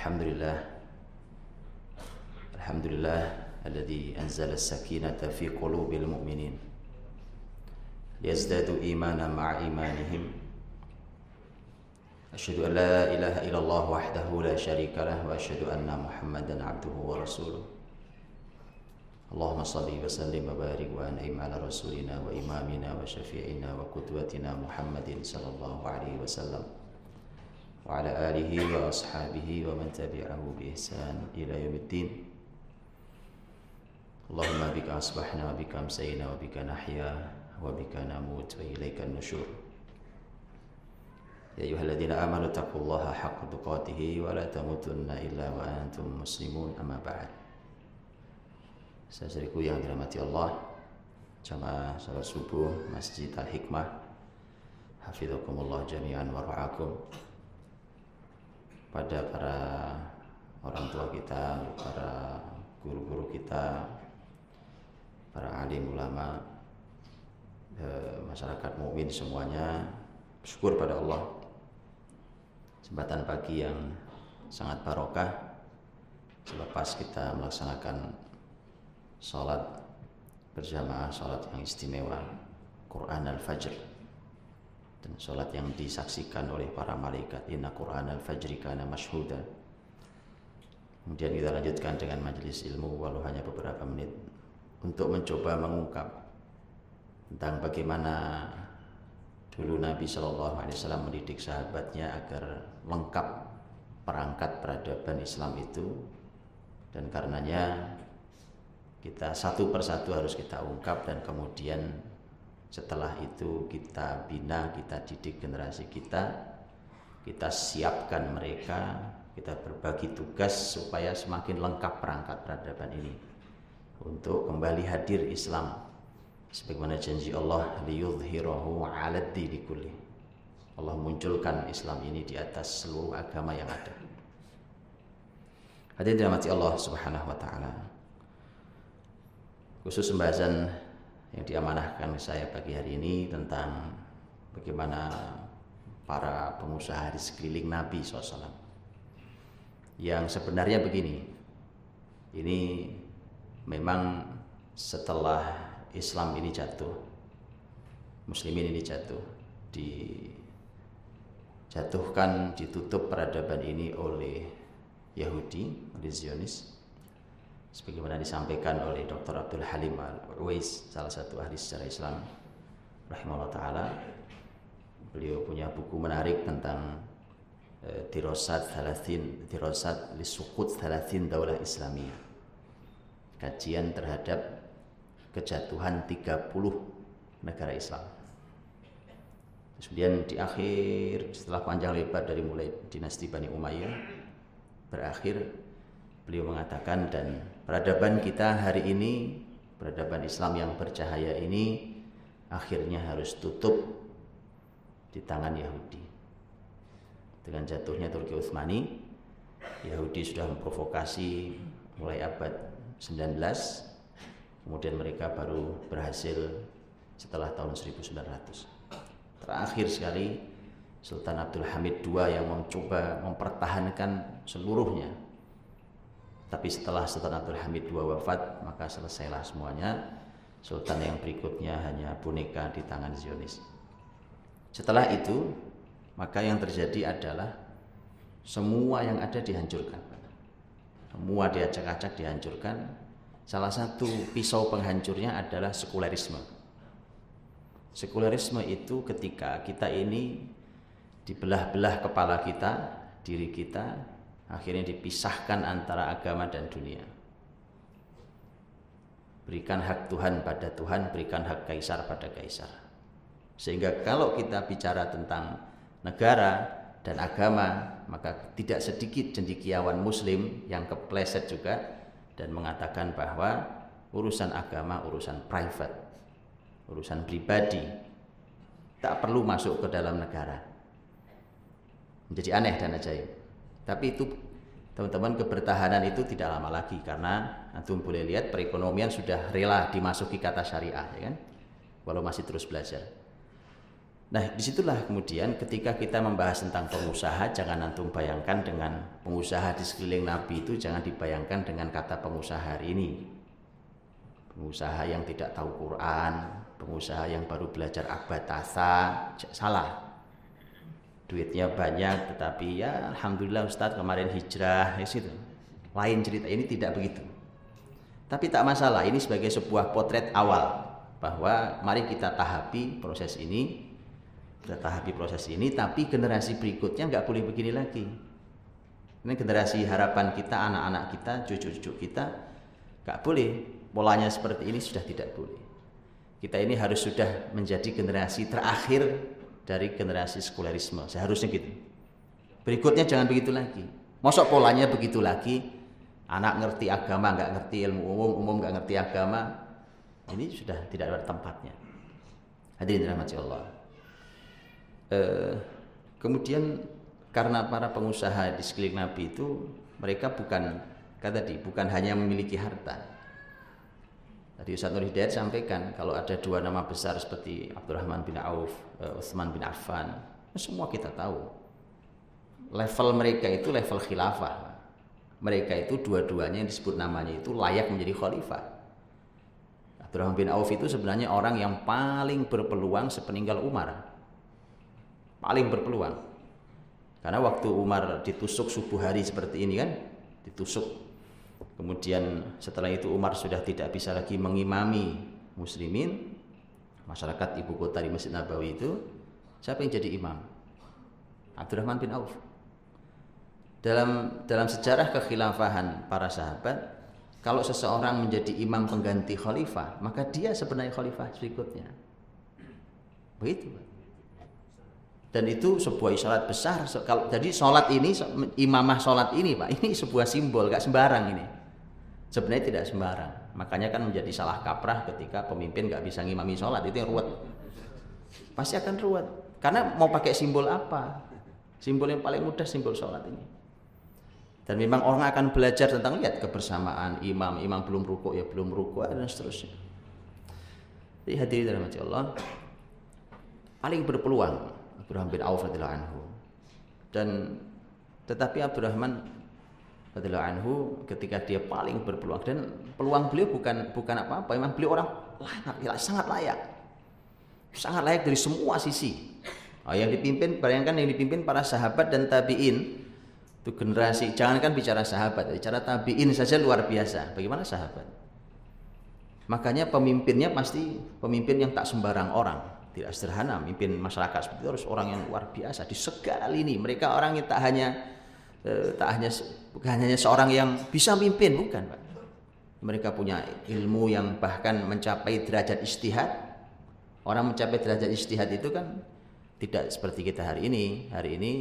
الحمد لله الحمد لله الذي أنزل السكينة في قلوب المؤمنين ليزدادوا إيمانا مع إيمانهم. أشهد أن لا إله إلا الله وحده لا شريك له وأشهد أن محمدا عبده ورسوله. اللهم صل وسلم وبارك وأنعم على رسولنا وإمامنا وشفيعنا وقدوتنا محمد صلى الله عليه وسلم. وعلى آله وأصحابه ومن تبعه بإحسان إلى يوم الدين اللهم بك أصبحنا وبك أمسينا وبك نحيا وبك نموت وإليك النشور يا أيها الذين آمنوا اتقوا الله حق تقاته ولا تموتن إلا وأنتم مسلمون أما بعد Saudaraku yang dirahmati Allah Jamaah salat subuh Masjid Al-Hikmah Hafidhukumullah jami'an warahakum Pada para orang tua kita Para guru-guru kita Para alim ulama eh, Masyarakat mukmin semuanya Syukur pada Allah. Jembatan pagi yang sangat barokah. Selepas kita melaksanakan sholat berjamaah sholat yang istimewa Quran al-Fajr dan sholat yang disaksikan oleh para malaikat. Inna Quran al-Fajri kana mashhuda. Kemudian kita lanjutkan dengan majelis ilmu walau hanya beberapa menit untuk mencoba mengungkap tentang bagaimana dulu Nabi Shallallahu Alaihi Wasallam mendidik sahabatnya agar lengkap perangkat peradaban Islam itu. Dan karenanya kita satu persatu harus kita ungkap dan kemudian setelah itu kita bina, kita didik generasi kita, kita siapkan mereka, kita berbagi tugas supaya semakin lengkap perangkat peradaban ini untuk kembali hadir Islam sebagaimana janji Allah liyudhhirahu 'alad kulli. Allah munculkan Islam ini di atas seluruh agama yang ada. Hadirin dirahmati Allah Subhanahu wa taala khusus pembahasan yang diamanahkan saya pagi hari ini tentang bagaimana para pengusaha di sekeliling Nabi SAW yang sebenarnya begini ini memang setelah Islam ini jatuh muslimin ini jatuh dijatuhkan ditutup peradaban ini oleh Yahudi oleh Zionis sebagaimana disampaikan oleh Dr. Abdul Halim Al-Uwais salah satu ahli sejarah Islam rahimahullah taala beliau punya buku menarik tentang eh, dirosat thalathin dirosat lisukut thalathin daulah Islamiyah kajian terhadap kejatuhan 30 negara Islam kemudian di akhir setelah panjang lebar dari mulai dinasti Bani Umayyah berakhir beliau mengatakan dan peradaban kita hari ini, peradaban Islam yang bercahaya ini akhirnya harus tutup di tangan Yahudi. Dengan jatuhnya Turki Utsmani, Yahudi sudah memprovokasi mulai abad 19, kemudian mereka baru berhasil setelah tahun 1900. Terakhir sekali Sultan Abdul Hamid II yang mencoba mempertahankan seluruhnya tapi setelah Sultan Abdul Hamid II wafat, maka selesailah semuanya. Sultan yang berikutnya hanya boneka di tangan Zionis. Setelah itu, maka yang terjadi adalah semua yang ada dihancurkan. Semua diacak-acak dihancurkan. Salah satu pisau penghancurnya adalah sekulerisme. Sekulerisme itu ketika kita ini dibelah-belah kepala kita, diri kita, akhirnya dipisahkan antara agama dan dunia. Berikan hak Tuhan pada Tuhan, berikan hak kaisar pada kaisar. Sehingga kalau kita bicara tentang negara dan agama, maka tidak sedikit cendikiawan muslim yang kepleset juga dan mengatakan bahwa urusan agama urusan private, urusan pribadi, tak perlu masuk ke dalam negara. Menjadi aneh dan ajaib. Tapi itu teman-teman kebertahanan itu tidak lama lagi karena antum boleh lihat perekonomian sudah rela dimasuki kata syariah ya kan walau masih terus belajar Nah, di situlah kemudian ketika kita membahas tentang pengusaha, jangan antum bayangkan dengan pengusaha di sekeliling Nabi itu jangan dibayangkan dengan kata pengusaha hari ini. Pengusaha yang tidak tahu Quran, pengusaha yang baru belajar abatasa, salah. Duitnya banyak, tetapi ya Alhamdulillah Ustadz kemarin hijrah, ya situ. Lain cerita, ini tidak begitu. Tapi tak masalah, ini sebagai sebuah potret awal bahwa mari kita tahapi proses ini kita tahapi proses ini tapi generasi berikutnya nggak boleh begini lagi ini generasi harapan kita anak-anak kita cucu-cucu kita nggak boleh polanya seperti ini sudah tidak boleh kita ini harus sudah menjadi generasi terakhir dari generasi sekularisme seharusnya gitu. Berikutnya jangan begitu lagi. Mosok polanya begitu lagi? Anak ngerti agama nggak ngerti ilmu umum umum nggak ngerti agama? Ini sudah tidak ada tempatnya. Hadirin rahmati Allah. Eh, kemudian karena para pengusaha di sekeliling Nabi itu mereka bukan kata tadi bukan hanya memiliki harta. Tadi Ustaz Nur Hidayat sampaikan kalau ada dua nama besar seperti Abdurrahman bin Auf, uh, Utsman bin Affan, semua kita tahu. Level mereka itu level khilafah. Mereka itu dua-duanya yang disebut namanya itu layak menjadi khalifah. Abdurrahman bin Auf itu sebenarnya orang yang paling berpeluang sepeninggal Umar paling berpeluang. Karena waktu Umar ditusuk subuh hari seperti ini kan, ditusuk. Kemudian setelah itu Umar sudah tidak bisa lagi mengimami muslimin, masyarakat ibu kota di Masjid Nabawi itu, siapa yang jadi imam? Abdurrahman bin Auf. Dalam dalam sejarah kekhilafahan para sahabat, kalau seseorang menjadi imam pengganti khalifah, maka dia sebenarnya khalifah berikutnya. Begitu, dan itu sebuah isyarat besar kalau jadi sholat ini imamah sholat ini pak ini sebuah simbol gak sembarang ini sebenarnya tidak sembarang. Makanya kan menjadi salah kaprah ketika pemimpin gak bisa ngimami sholat. Itu yang ruwet. Pasti akan ruwet. Karena mau pakai simbol apa? Simbol yang paling mudah simbol sholat ini. Dan memang orang akan belajar tentang lihat kebersamaan imam. Imam belum rukuk ya belum rukuk dan seterusnya. Jadi hadirin dalam Allah paling berpeluang Abdurrahman bin Auf. Dan tetapi Abdurrahman radhiyallahu anhu ketika dia paling berpeluang. Dan peluang beliau bukan bukan apa-apa, memang beliau orang layak, sangat layak. Sangat layak dari semua sisi. Oh, yang dipimpin bayangkan yang dipimpin para sahabat dan tabi'in. Itu generasi jangankan bicara sahabat bicara tabi'in saja luar biasa. Bagaimana sahabat? Makanya pemimpinnya pasti pemimpin yang tak sembarang orang. Tidak sederhana memimpin masyarakat seperti itu harus orang yang luar biasa. Di segala lini mereka orang yang tak hanya eh, tak hanya bukan hanya seorang yang bisa memimpin bukan pak mereka punya ilmu yang bahkan mencapai derajat istihad orang mencapai derajat istihad itu kan tidak seperti kita hari ini hari ini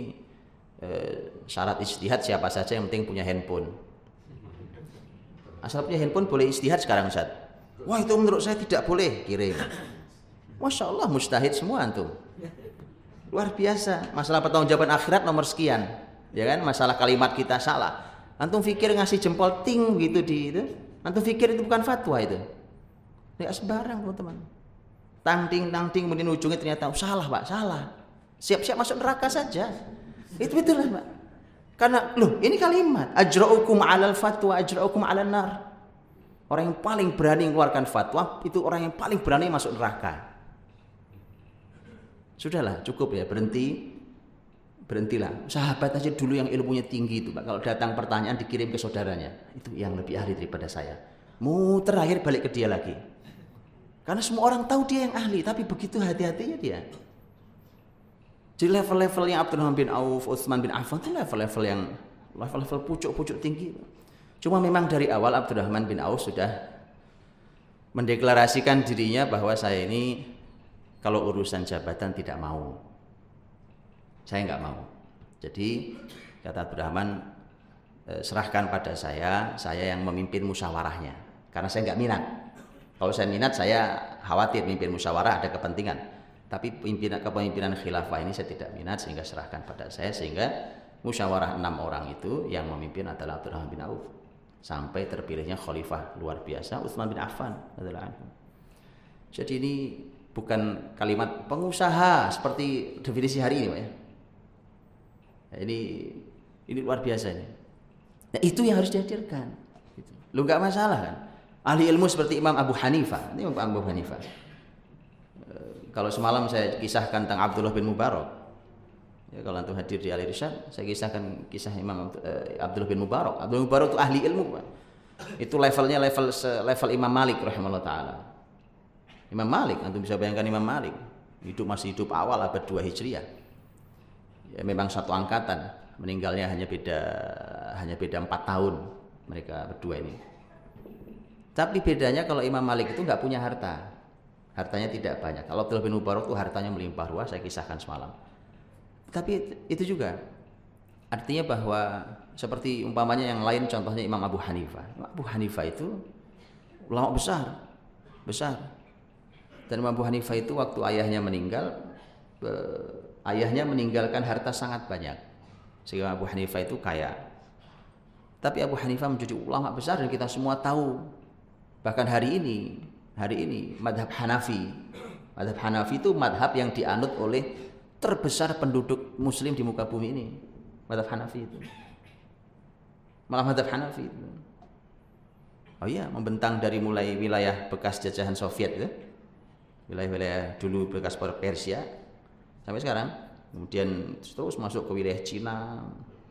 eh, syarat istihad siapa saja yang penting punya handphone asal punya handphone boleh istihad sekarang Ustaz wah itu menurut saya tidak boleh kirim Masya Allah mustahid semua antum. Luar biasa. Masalah pertanggungjawaban akhirat nomor sekian. Ya kan? Masalah kalimat kita salah. Antum pikir ngasih jempol ting gitu di itu. Antum pikir itu bukan fatwa itu. Tidak sembarang teman-teman. Tang ting tang ting kemudian ujungnya ternyata oh, salah pak salah. Siap-siap masuk neraka saja. Itu betul pak. Karena loh ini kalimat ajra'ukum alal fatwa ajra'ukum alal nar. Orang yang paling berani mengeluarkan fatwa itu orang yang paling berani masuk neraka. Sudahlah, cukup ya, berhenti. Berhentilah. Sahabat aja dulu yang ilmunya tinggi itu, Pak. Kalau datang pertanyaan dikirim ke saudaranya. Itu yang lebih ahli daripada saya. Mau terakhir balik ke dia lagi. Karena semua orang tahu dia yang ahli, tapi begitu hati-hatinya dia. Jadi level-levelnya Abdurrahman bin Auf, Utsman bin Affan itu level-level yang level-level pucuk-pucuk tinggi. Cuma memang dari awal Abdurrahman bin Auf sudah mendeklarasikan dirinya bahwa saya ini kalau urusan jabatan tidak mau. Saya nggak mau. Jadi kata Abdurrahman eh, serahkan pada saya, saya yang memimpin musyawarahnya. Karena saya nggak minat. Kalau saya minat, saya khawatir memimpin musyawarah ada kepentingan. Tapi pimpinan kepemimpinan khilafah ini saya tidak minat sehingga serahkan pada saya sehingga musyawarah enam orang itu yang memimpin adalah Abdurrahman bin Auf sampai terpilihnya khalifah luar biasa Utsman bin Affan adalah Jadi ini bukan kalimat pengusaha seperti definisi hari ini ya. Nah, ini ini luar biasa ini. Nah, itu yang harus dihadirkan. Gitu. Lu nggak masalah kan? Ahli ilmu seperti Imam Abu Hanifah, ini Imam Abu Hanifah. E, kalau semalam saya kisahkan tentang Abdullah bin Mubarak, Ya, kalau antum hadir di Al Irsyad, saya kisahkan kisah Imam uh, Abdullah bin Mubarak. Abdullah bin Mubarak itu ahli ilmu, Pak. Itu levelnya level level Imam Malik rahimahullah taala. Imam Malik, antum bisa bayangkan Imam Malik. Hidup masih hidup awal abad 2 Hijriah. Ya, memang satu angkatan, meninggalnya hanya beda hanya beda empat tahun mereka berdua ini. Tapi bedanya kalau Imam Malik itu nggak punya harta, hartanya tidak banyak. Kalau Abdullah bin Mubarak itu hartanya melimpah ruah, saya kisahkan semalam tapi itu juga artinya bahwa seperti umpamanya yang lain contohnya Imam Abu Hanifah. Abu Hanifah itu ulama besar, besar. Dan Imam Abu Hanifah itu waktu ayahnya meninggal, ayahnya meninggalkan harta sangat banyak. Sehingga Abu Hanifah itu kaya. Tapi Abu Hanifah menjadi ulama besar dan kita semua tahu. Bahkan hari ini, hari ini madhab Hanafi. Madhab Hanafi itu madhab yang dianut oleh terbesar penduduk muslim di muka bumi ini madhab Hanafi itu malah madhab Hanafi itu oh iya membentang dari mulai wilayah bekas jajahan Soviet itu wilayah-wilayah dulu bekas Persia sampai sekarang. Kemudian terus masuk ke wilayah Cina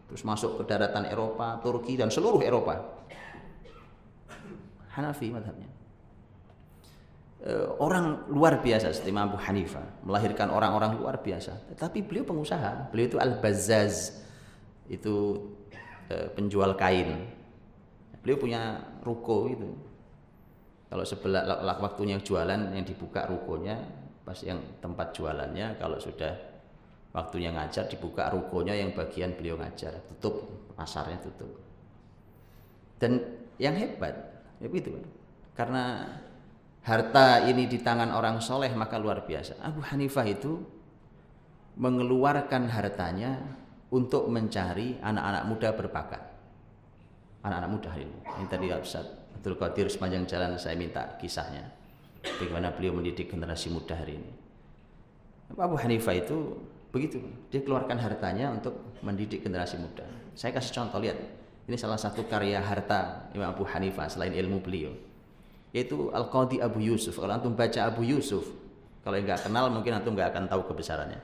terus masuk ke daratan Eropa Turki dan seluruh Eropa. Hanafi madhabnya. Eh, orang luar biasa seperti Imam Abu Hanifah melahirkan orang-orang luar biasa. Tetapi beliau pengusaha. Beliau itu al-bazzaz. Itu e, penjual kain. Beliau punya ruko itu. Kalau sebelah waktunya jualan yang dibuka rukonya pas yang tempat jualannya kalau sudah waktunya ngajar dibuka rukonya yang bagian beliau ngajar tutup pasarnya tutup dan yang hebat ya itu karena harta ini di tangan orang soleh maka luar biasa. Abu Hanifah itu mengeluarkan hartanya untuk mencari anak-anak muda berbakat. Anak-anak muda ini. Ini tadi Ustaz Abdul Qadir sepanjang jalan saya minta kisahnya. Bagaimana beliau mendidik generasi muda hari ini. Abu Hanifah itu begitu. Dia keluarkan hartanya untuk mendidik generasi muda. Saya kasih contoh lihat. Ini salah satu karya harta Imam Abu Hanifah selain ilmu beliau yaitu Al-Qadi Abu Yusuf. Kalau antum baca Abu Yusuf, kalau nggak kenal mungkin antum nggak akan tahu kebesarannya.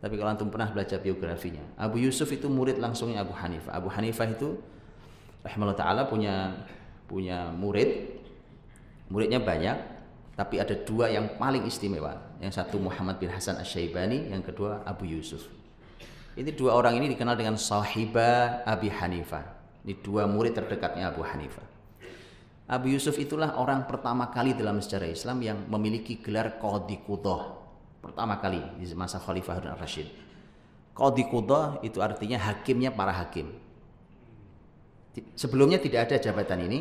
Tapi kalau antum pernah belajar biografinya, Abu Yusuf itu murid langsungnya Abu Hanifah. Abu Hanifah itu rahimahullah taala punya punya murid. Muridnya banyak, tapi ada dua yang paling istimewa. Yang satu Muhammad bin Hasan Asy-Syaibani, yang kedua Abu Yusuf. Ini dua orang ini dikenal dengan sahibah Abi Hanifah. Ini dua murid terdekatnya Abu Hanifah. Abu Yusuf itulah orang pertama kali dalam sejarah Islam yang memiliki gelar Qadi Qudah. Pertama kali di masa Khalifah Harun al-Rashid. Qadi Qudah itu artinya hakimnya para hakim. Sebelumnya tidak ada jabatan ini.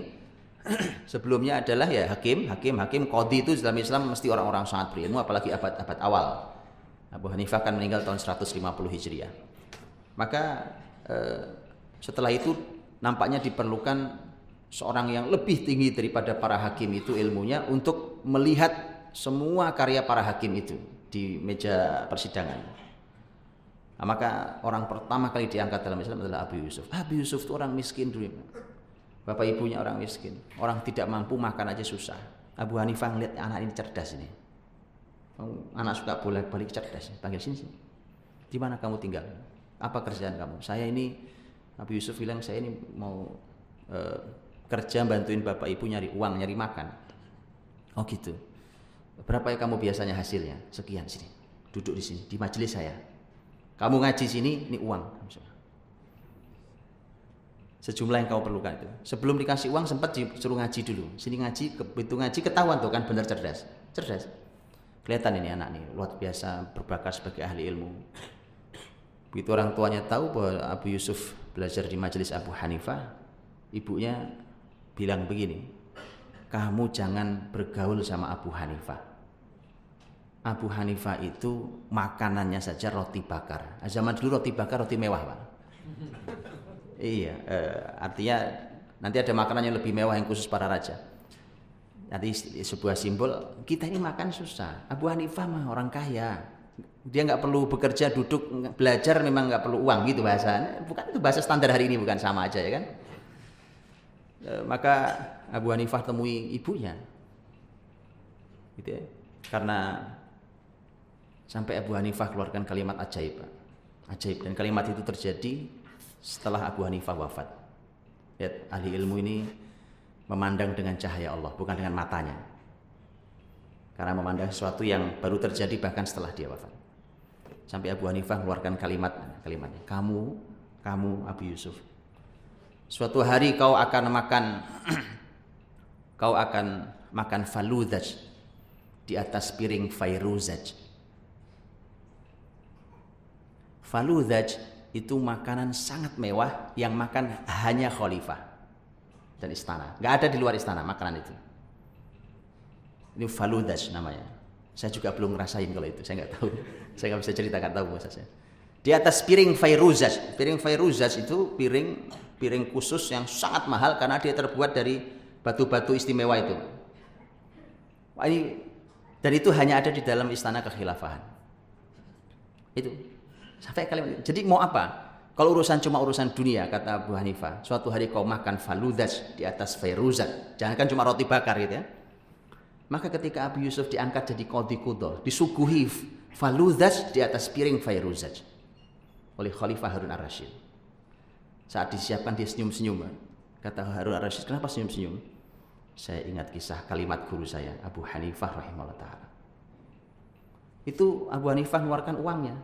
Sebelumnya adalah ya hakim, hakim, hakim, qadi itu dalam Islam mesti orang-orang sangat berilmu apalagi abad-abad awal. Abu Hanifah kan meninggal tahun 150 Hijriah. Maka eh, setelah itu nampaknya diperlukan seorang yang lebih tinggi daripada para hakim itu ilmunya untuk melihat semua karya para hakim itu di meja persidangan. Nah, maka orang pertama kali diangkat dalam Islam adalah Abu Yusuf. Abu Yusuf itu orang miskin dulu. Bapak ibunya orang miskin. Orang tidak mampu makan aja susah. Abu Hanifah ngeliat anak ini cerdas ini. Anak suka boleh balik cerdas. Panggil sini, sini. Di mana kamu tinggal? Apa kerjaan kamu? Saya ini Abu Yusuf bilang saya ini mau uh, kerja bantuin bapak ibu nyari uang, nyari makan. Oh gitu. Berapa yang kamu biasanya hasilnya? Sekian sini. Duduk di sini, di majelis saya. Kamu ngaji sini, ini uang. Sejumlah yang kau perlukan itu. Sebelum dikasih uang sempat disuruh ngaji dulu. Sini ngaji, begitu ngaji ketahuan tuh kan benar cerdas. Cerdas. Kelihatan ini anak nih, luar biasa berbakat sebagai ahli ilmu. Begitu orang tuanya tahu bahwa Abu Yusuf belajar di majelis Abu Hanifah, ibunya bilang begini, kamu jangan bergaul sama Abu Hanifah. Abu Hanifah itu makanannya saja roti bakar. Zaman dulu roti bakar roti mewah, Pak. Iya, eh, artinya nanti ada makanan yang lebih mewah yang khusus para raja. nanti sebuah simbol kita ini makan susah. Abu Hanifah mah orang kaya. Dia nggak perlu bekerja, duduk, belajar memang nggak perlu uang gitu bahasanya. Bukan itu bahasa standar hari ini bukan sama aja ya kan? E, maka Abu Hanifah temui ibunya. Gitu ya. Karena sampai Abu Hanifah keluarkan kalimat ajaib. Ajaib dan kalimat itu terjadi setelah Abu Hanifah wafat. Lihat ahli ilmu ini memandang dengan cahaya Allah, bukan dengan matanya. Karena memandang sesuatu yang baru terjadi bahkan setelah dia wafat. Sampai Abu Hanifah mengeluarkan kalimat kalimatnya, "Kamu, kamu Abu Yusuf, suatu hari kau akan makan kau akan makan faludaj di atas piring fairuzaj." Faludaj itu makanan sangat mewah yang makan hanya khalifah dan istana. Nggak ada di luar istana makanan itu. Ini faludas namanya. Saya juga belum ngerasain kalau itu, saya nggak tahu. Saya nggak bisa ceritakan tahu bahasa saya. Di atas piring fairuzas, piring fairuzas itu piring piring khusus yang sangat mahal karena dia terbuat dari batu-batu istimewa itu. Wah, ini dan itu hanya ada di dalam istana kekhilafahan. Itu sampai kalimat. Jadi mau apa? Kalau urusan cuma urusan dunia, kata Abu Hanifah, suatu hari kau makan faludas di atas fairuzat. Jangan kan cuma roti bakar gitu ya. Maka ketika Abu Yusuf diangkat jadi qadhi kudo, disuguhi faludas di atas piring fairuzat oleh Khalifah Harun ar-Rasyid. Saat disiapkan dia senyum-senyum. Kata Harun ar-Rasyid, kenapa senyum-senyum? Saya ingat kisah kalimat guru saya, Abu Hanifah rahimahullah ta'ala. Itu Abu Hanifah mengeluarkan uangnya.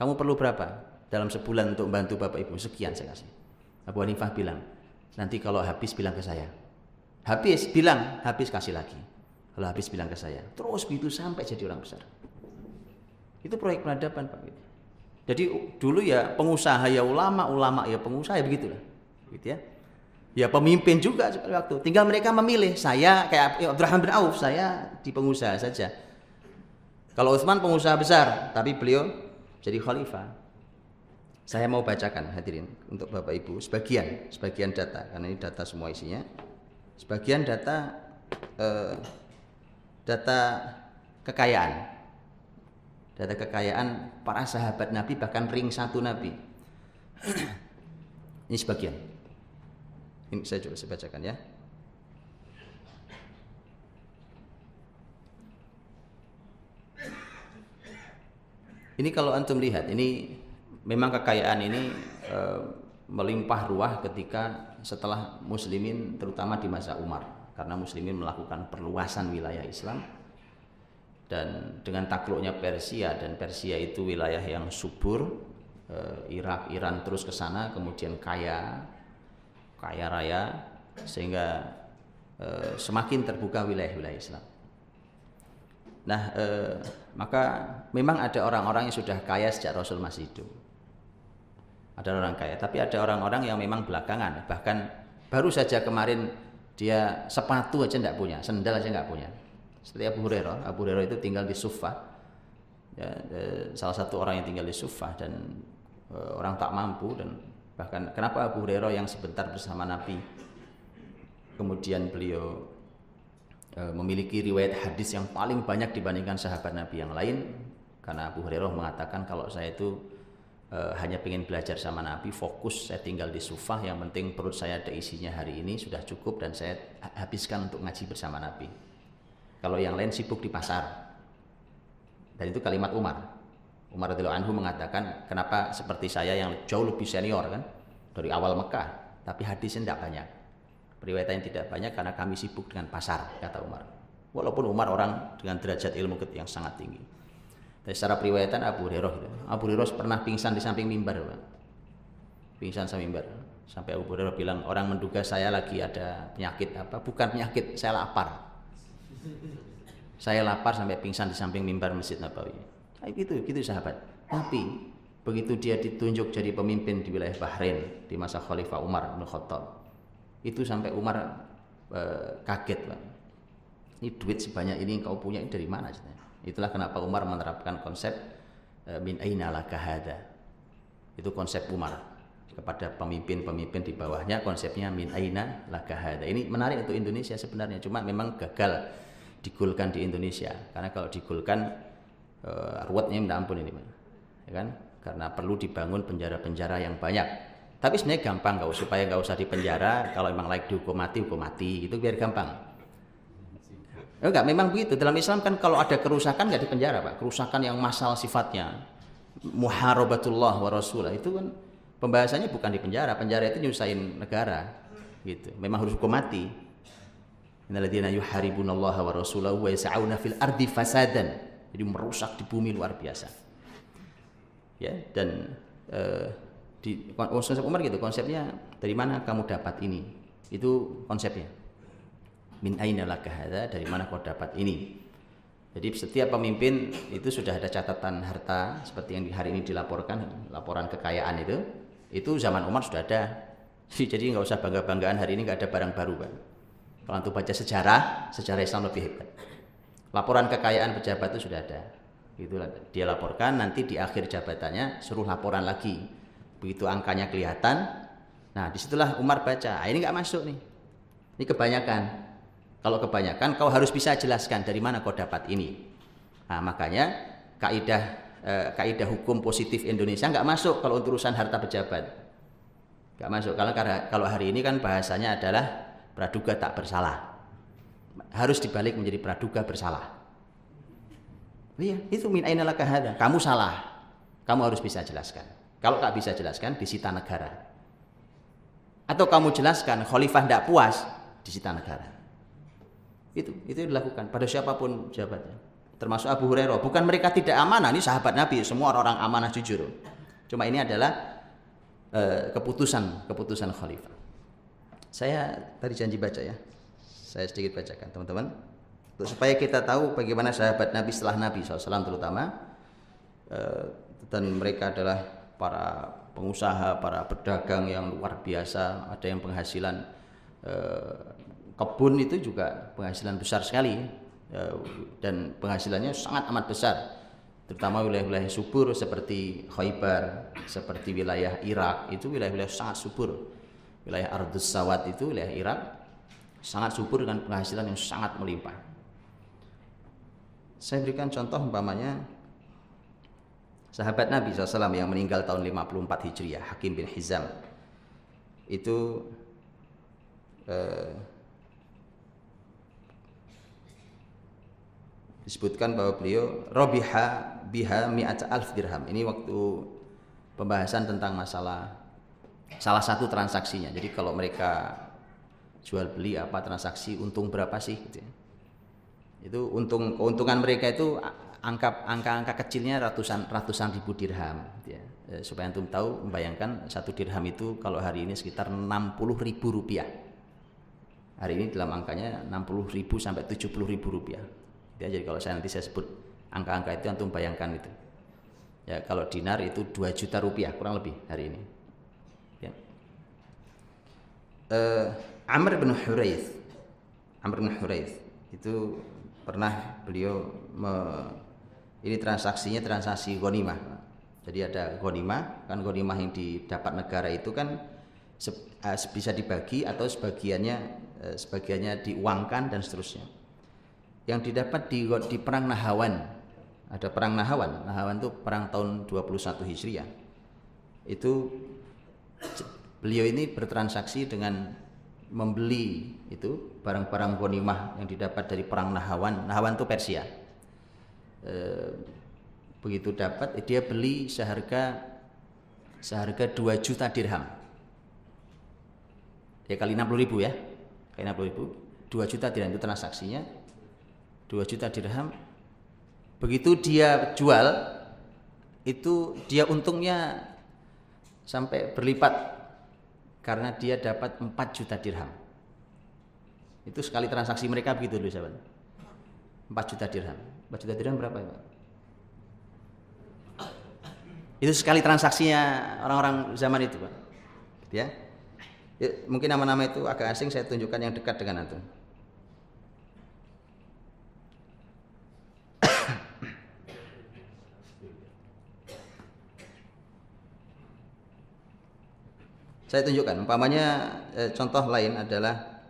Kamu perlu berapa? dalam sebulan untuk membantu Bapak Ibu sekian saya kasih. Abu Hanifah bilang, nanti kalau habis bilang ke saya. Habis bilang, habis kasih lagi. Kalau habis bilang ke saya. Terus begitu sampai jadi orang besar. Itu proyek peradaban Pak. Jadi dulu ya pengusaha ya ulama, ulama ya pengusaha ya begitulah. Gitu ya. Ya pemimpin juga waktu. Tinggal mereka memilih. Saya kayak Abdurrahman bin Auf, saya di pengusaha saja. Kalau Utsman pengusaha besar, tapi beliau jadi khalifah. Saya mau bacakan hadirin untuk Bapak Ibu sebagian sebagian data karena ini data semua isinya. Sebagian data eh, data kekayaan. Data kekayaan para sahabat Nabi bahkan ring satu Nabi. ini sebagian. Ini saya coba saya bacakan ya. Ini kalau antum lihat ini memang kekayaan ini e, melimpah ruah ketika setelah muslimin terutama di masa Umar karena muslimin melakukan perluasan wilayah Islam dan dengan takluknya Persia dan Persia itu wilayah yang subur e, Irak Iran terus ke sana kemudian kaya kaya raya sehingga e, semakin terbuka wilayah-wilayah Islam. Nah, e, maka memang ada orang-orang yang sudah kaya sejak Rasul masih hidup. Ada orang kaya tapi ada orang-orang yang memang belakangan. Bahkan baru saja kemarin dia sepatu aja tidak punya sendal aja nggak punya. Seperti Abu Hurairah. Abu Hurairah itu tinggal di Sufah ya, eh, salah satu orang yang tinggal di Sufah dan eh, orang tak mampu dan bahkan kenapa Abu Hurairah yang sebentar bersama Nabi kemudian beliau eh, memiliki riwayat hadis yang paling banyak dibandingkan sahabat Nabi yang lain karena Abu Hurairah mengatakan kalau saya itu uh, hanya ingin belajar sama Nabi, fokus saya tinggal di Sufah, yang penting perut saya ada isinya hari ini sudah cukup dan saya habiskan untuk ngaji bersama Nabi. Kalau yang lain sibuk di pasar. Dan itu kalimat Umar. Umar radhiyallahu anhu mengatakan, kenapa seperti saya yang jauh lebih senior kan dari awal Mekah, tapi hadisnya tidak banyak. Periwayatan tidak banyak karena kami sibuk dengan pasar, kata Umar. Walaupun Umar orang dengan derajat ilmu yang sangat tinggi. Dari secara periwayatan Abu Hurairah gitu. Abu Hurairah pernah pingsan di samping mimbar, Pak. Pingsan samping mimbar. Sampai Abu Hurairah bilang orang menduga saya lagi ada penyakit apa? Bukan penyakit, saya lapar. Saya lapar sampai pingsan di samping mimbar Masjid Nabawi. Nah, itu, gitu sahabat. Tapi begitu dia ditunjuk jadi pemimpin di wilayah Bahrain di masa Khalifah Umar bin Khattab, itu sampai Umar eh, kaget, Pak. Ini duit sebanyak ini kau punya dari mana? Itulah kenapa Umar menerapkan konsep eh, min aina laka hada. Itu konsep Umar. kepada pemimpin-pemimpin di bawahnya konsepnya min aina lakahada. Ini menarik untuk Indonesia sebenarnya, cuma memang gagal digulkan di Indonesia karena kalau digulkan uh, ruwetnya minta ampun ini, ya kan? Karena perlu dibangun penjara-penjara yang banyak. Tapi sebenarnya gampang nggak supaya nggak usah dipenjara. Kalau memang like dihukum mati, hukum mati, itu biar gampang. Enggak, memang begitu. Dalam Islam kan kalau ada kerusakan nggak dipenjara, Pak. Kerusakan yang masal sifatnya. Muharabatullah wa rasulah itu kan pembahasannya bukan di penjara. Penjara itu nyusahin negara. Gitu. Memang harus hukum mati. Innalladzina yuharibunallaha wa rasulahu wa yas'auna fil ardi fasadan. Jadi merusak di bumi luar biasa. Ya, dan uh, di konsep Umar gitu, konsepnya dari mana kamu dapat ini? Itu konsepnya. Min aina laka dari mana kau dapat ini? Jadi setiap pemimpin itu sudah ada catatan harta seperti yang hari ini dilaporkan laporan kekayaan itu itu zaman Umar sudah ada. Jadi nggak usah bangga banggaan hari ini nggak ada barang baru pak. Kalau untuk baca sejarah sejarah Islam lebih hebat. Laporan kekayaan pejabat itu sudah ada. Itu dia laporkan nanti di akhir jabatannya suruh laporan lagi begitu angkanya kelihatan nah di situlah Umar baca ah, ini nggak masuk nih ini kebanyakan kalau kebanyakan kau harus bisa jelaskan dari mana kau dapat ini. Nah, makanya kaidah eh, kaidah hukum positif Indonesia nggak masuk kalau untuk urusan harta pejabat. Nggak masuk kalau kalau hari ini kan bahasanya adalah praduga tak bersalah. Harus dibalik menjadi praduga bersalah. Iya, itu min Kamu salah. Kamu harus bisa jelaskan. Kalau tak bisa jelaskan, disita negara. Atau kamu jelaskan, khalifah tidak puas, disita negara. Itu itu dilakukan pada siapa pun jabatnya. Termasuk Abu Hurairah. Bukan mereka tidak amanah, ini sahabat Nabi, semua orang-orang amanah jujur. Cuma ini adalah uh, keputusan keputusan khalifah. Saya tadi janji baca ya. Saya sedikit bacakan teman-teman. Supaya kita tahu bagaimana sahabat Nabi setelah Nabi SAW terutama uh, dan mereka adalah para pengusaha, para pedagang yang luar biasa, ada yang penghasilan uh, kebun itu juga penghasilan besar sekali ya, dan penghasilannya sangat amat besar terutama wilayah-wilayah subur seperti Khaybar, seperti wilayah Irak itu wilayah-wilayah sangat subur. Wilayah Ardus Sawat itu wilayah Irak sangat subur dengan penghasilan yang sangat melimpah. Saya berikan contoh umpamanya sahabat Nabi SAW yang meninggal tahun 54 Hijriah, Hakim bin Hizam. Itu eh, disebutkan bahwa beliau robiha biha mi'at alf dirham. Ini waktu pembahasan tentang masalah salah satu transaksinya. Jadi kalau mereka jual beli apa transaksi untung berapa sih gitu ya. Itu untung keuntungan mereka itu angka angka-angka kecilnya ratusan ratusan ribu dirham gitu ya. E, supaya antum tahu membayangkan satu dirham itu kalau hari ini sekitar 60 ribu rupiah. Hari ini dalam angkanya 60 ribu sampai 70 ribu rupiah ya, jadi kalau saya nanti saya sebut angka-angka itu antum bayangkan itu ya kalau dinar itu 2 juta rupiah kurang lebih hari ini ya. uh, Amr bin Huraith Amr bin Huraith itu pernah beliau me, ini transaksinya transaksi gonimah jadi ada gonimah kan gonimah yang didapat negara itu kan se, uh, bisa dibagi atau sebagiannya uh, sebagiannya diuangkan dan seterusnya yang didapat di, di perang Nahawan. Ada perang Nahawan. Nahawan itu perang tahun 21 Hijriah. Itu beliau ini bertransaksi dengan membeli itu barang-barang gonimah yang didapat dari perang Nahawan. Nahawan itu Persia. E, begitu dapat dia beli seharga seharga 2 juta dirham. Ya kali 60 ribu ya. Kali 60 ribu. 2 juta dirham itu transaksinya 2 juta dirham begitu dia jual itu dia untungnya sampai berlipat karena dia dapat 4 juta dirham itu sekali transaksi mereka begitu dulu sahabat 4 juta dirham 4 juta dirham berapa ya itu sekali transaksinya orang-orang zaman itu Pak. Ya, ya mungkin nama-nama itu agak asing saya tunjukkan yang dekat dengan itu. Saya tunjukkan, umpamanya eh, contoh lain adalah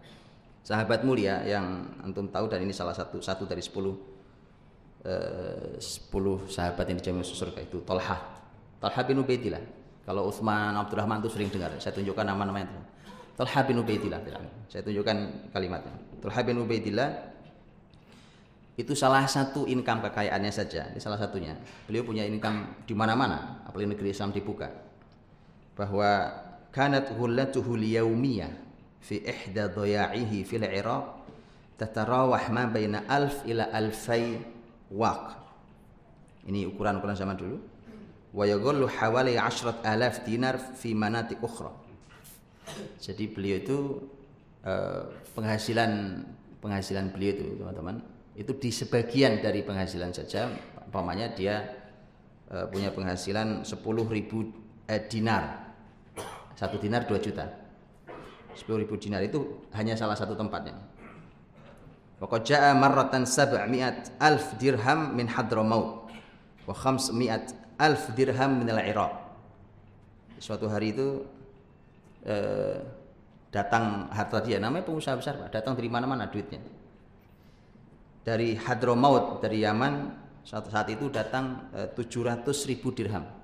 sahabat mulia yang antum tahu dan ini salah satu satu dari sepuluh sepuluh sahabat yang dijamin surga itu Tolha Tolha bin Ubaidillah. Kalau Utsman Abdurrahman itu sering dengar saya tunjukkan nama-nama itu. Tolha bin Ubaidillah saya tunjukkan kalimatnya. Tolha bin Ubaidillah itu salah satu income kekayaannya saja ini salah satunya. Beliau punya income di mana-mana apalagi negeri Islam dibuka. Bahwa kanat hullatuhu liyaumiyah fi ihda dhaya'ihi fil Iraq tatarawah ma baina alf ila alfai waq ini ukuran-ukuran zaman dulu. Wa yaghullu hawali 10 alaf dinar fi manatik ukhra. Jadi beliau itu eh, penghasilan penghasilan beliau itu teman-teman itu di sebagian dari penghasilan saja. Umpamanya dia eh, punya penghasilan 10.000 eh, dinar. Satu dinar 2 juta. 10 ribu dinar itu hanya salah satu tempatnya Waqad ja'a marratan sab'mi'at alf dirham min Hadramaut wa khamsmi'at alf dirham min al-Iraq. Suatu hari itu eh, datang harta dia namanya pengusaha besar Pak, datang dari mana-mana duitnya. Dari Hadramaut dari Yaman saat, saat itu datang eh, 700 ribu dirham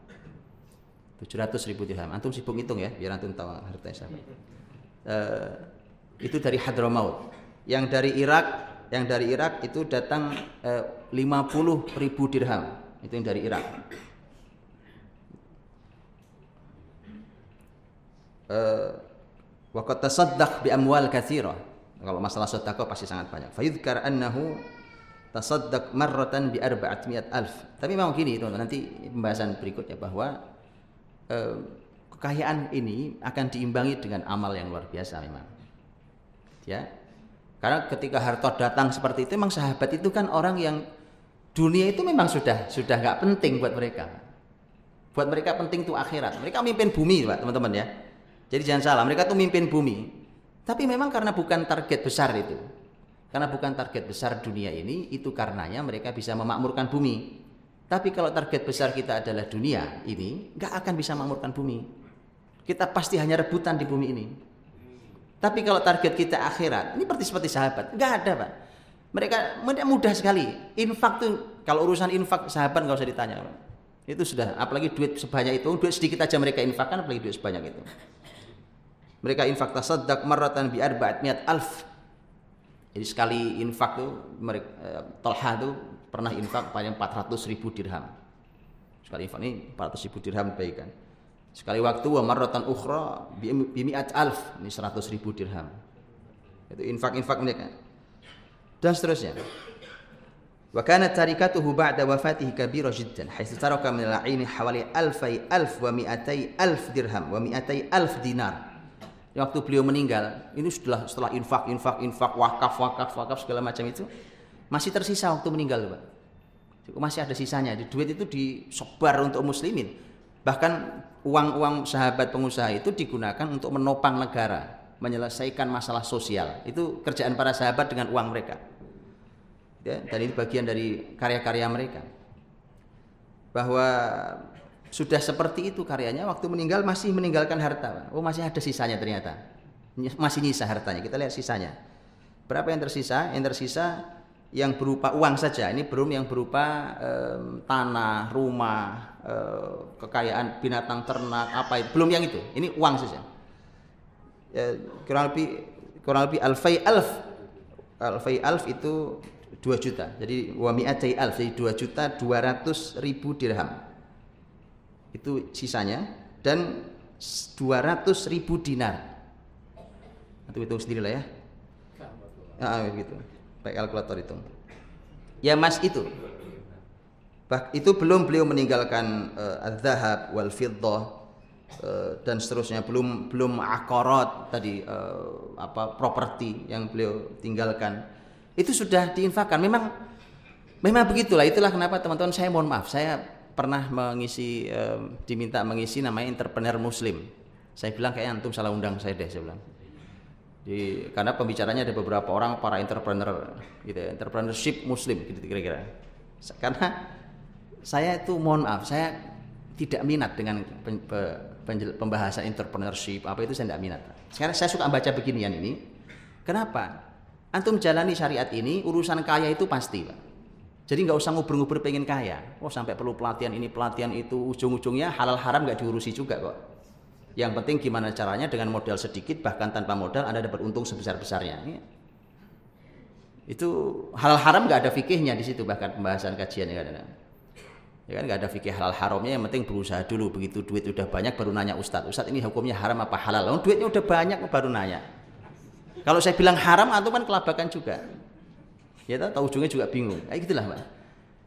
700 ribu dirham. Antum sibuk ngitung ya, biar antum tahu harta saya. Uh, itu dari Hadramaut. Yang dari Irak, yang dari Irak itu datang uh, 50 ribu dirham. Itu yang dari Irak. Uh, Waqat tasaddaq bi amwal katsira. Kalau masalah sedekah pasti sangat banyak. Fayudkar annahu tasaddaq marratan bi arba'at alf. Tapi memang gini teman-teman, nanti pembahasan berikutnya bahwa eh, kekayaan ini akan diimbangi dengan amal yang luar biasa memang. Ya. Karena ketika harta datang seperti itu memang sahabat itu kan orang yang dunia itu memang sudah sudah nggak penting buat mereka. Buat mereka penting itu akhirat. Mereka memimpin bumi, Pak, teman-teman ya. Jadi jangan salah, mereka tuh memimpin bumi. Tapi memang karena bukan target besar itu. Karena bukan target besar dunia ini, itu karenanya mereka bisa memakmurkan bumi. Tapi kalau target besar kita adalah dunia ini, nggak akan bisa makmurkan bumi. Kita pasti hanya rebutan di bumi ini. Tapi kalau target kita akhirat, ini seperti seperti sahabat, nggak ada pak. Mereka mudah sekali. Infak tuh kalau urusan infak sahabat nggak usah ditanya. Itu sudah, apalagi duit sebanyak itu, duit sedikit aja mereka infakkan, apalagi duit sebanyak itu. Mereka infak tasaddaq marratan bi arba'at mi'at alf. Jadi sekali infak tuh mereka eh, Tolha tuh pernah infak paling 400 ribu dirham sekali infak ini 400 ribu dirham baikkan sekali waktu wa marratan ukhra bimi'at alf ini 100 ribu dirham itu infak-infak mereka dan seterusnya wa kanat tarikatuhu ba'da wafatihi kabira jiddan haitsu taraka min al-'aini hawali alfai alf wa mi'atai alf dirham wa mi'atai alf dinar waktu beliau meninggal ini setelah setelah infak infak infak wakaf wakaf wakaf segala macam itu masih tersisa waktu meninggal Pak. Masih ada sisanya. Duit itu disebar untuk muslimin. Bahkan uang-uang sahabat pengusaha itu digunakan untuk menopang negara, menyelesaikan masalah sosial. Itu kerjaan para sahabat dengan uang mereka. Ya, dan ini bagian dari karya-karya mereka. Bahwa sudah seperti itu karyanya waktu meninggal masih meninggalkan harta. Oh, masih ada sisanya ternyata. Masih nyisa hartanya. Kita lihat sisanya. Berapa yang tersisa? Yang tersisa yang berupa uang saja. Ini belum yang berupa um, tanah, rumah, uh, kekayaan binatang ternak apa itu. Belum yang itu. Ini uang saja. Ya, kurang lebih kurang lebih alfai alf. Alfai alf itu 2 juta. Jadi wa mi'atai alf jadi 2 juta 200 ribu dirham. Itu sisanya dan 200 ribu dinar. Itu hitung sendiri lah ya. Ah, gitu pakai kalkulator itu. Ya mas itu. Bah, itu belum beliau meninggalkan uh, az-zahab wal fiddah uh, dan seterusnya. Belum belum akarat tadi uh, apa properti yang beliau tinggalkan. Itu sudah diinfakkan memang memang begitulah. Itulah kenapa teman-teman saya mohon maaf. Saya pernah mengisi uh, diminta mengisi namanya entrepreneur muslim. Saya bilang kayak antum salah undang saya deh saya bilang di, karena pembicaranya ada beberapa orang para entrepreneur gitu ya, entrepreneurship muslim gitu kira-kira. Karena saya itu mohon maaf, saya tidak minat dengan pembahasan entrepreneurship apa itu saya tidak minat. Sekarang saya suka baca beginian ini. Kenapa? Antum jalani syariat ini urusan kaya itu pasti, Pak. Jadi nggak usah ngubur-ngubur pengen kaya. Oh sampai perlu pelatihan ini pelatihan itu ujung-ujungnya halal haram nggak diurusi juga kok. Yang penting gimana caranya dengan modal sedikit bahkan tanpa modal Anda dapat untung sebesar-besarnya. Itu halal haram nggak ada fikihnya di situ bahkan pembahasan kajian ya kan. Ya kan nggak ada fikih halal haramnya yang penting berusaha dulu. Begitu duit udah banyak baru nanya ustadz ustadz ini hukumnya haram apa halal? Oh, duitnya udah banyak baru nanya. Kalau saya bilang haram atau kan kelabakan juga. Ya tahu ujungnya juga bingung. Kayak gitulah mbak.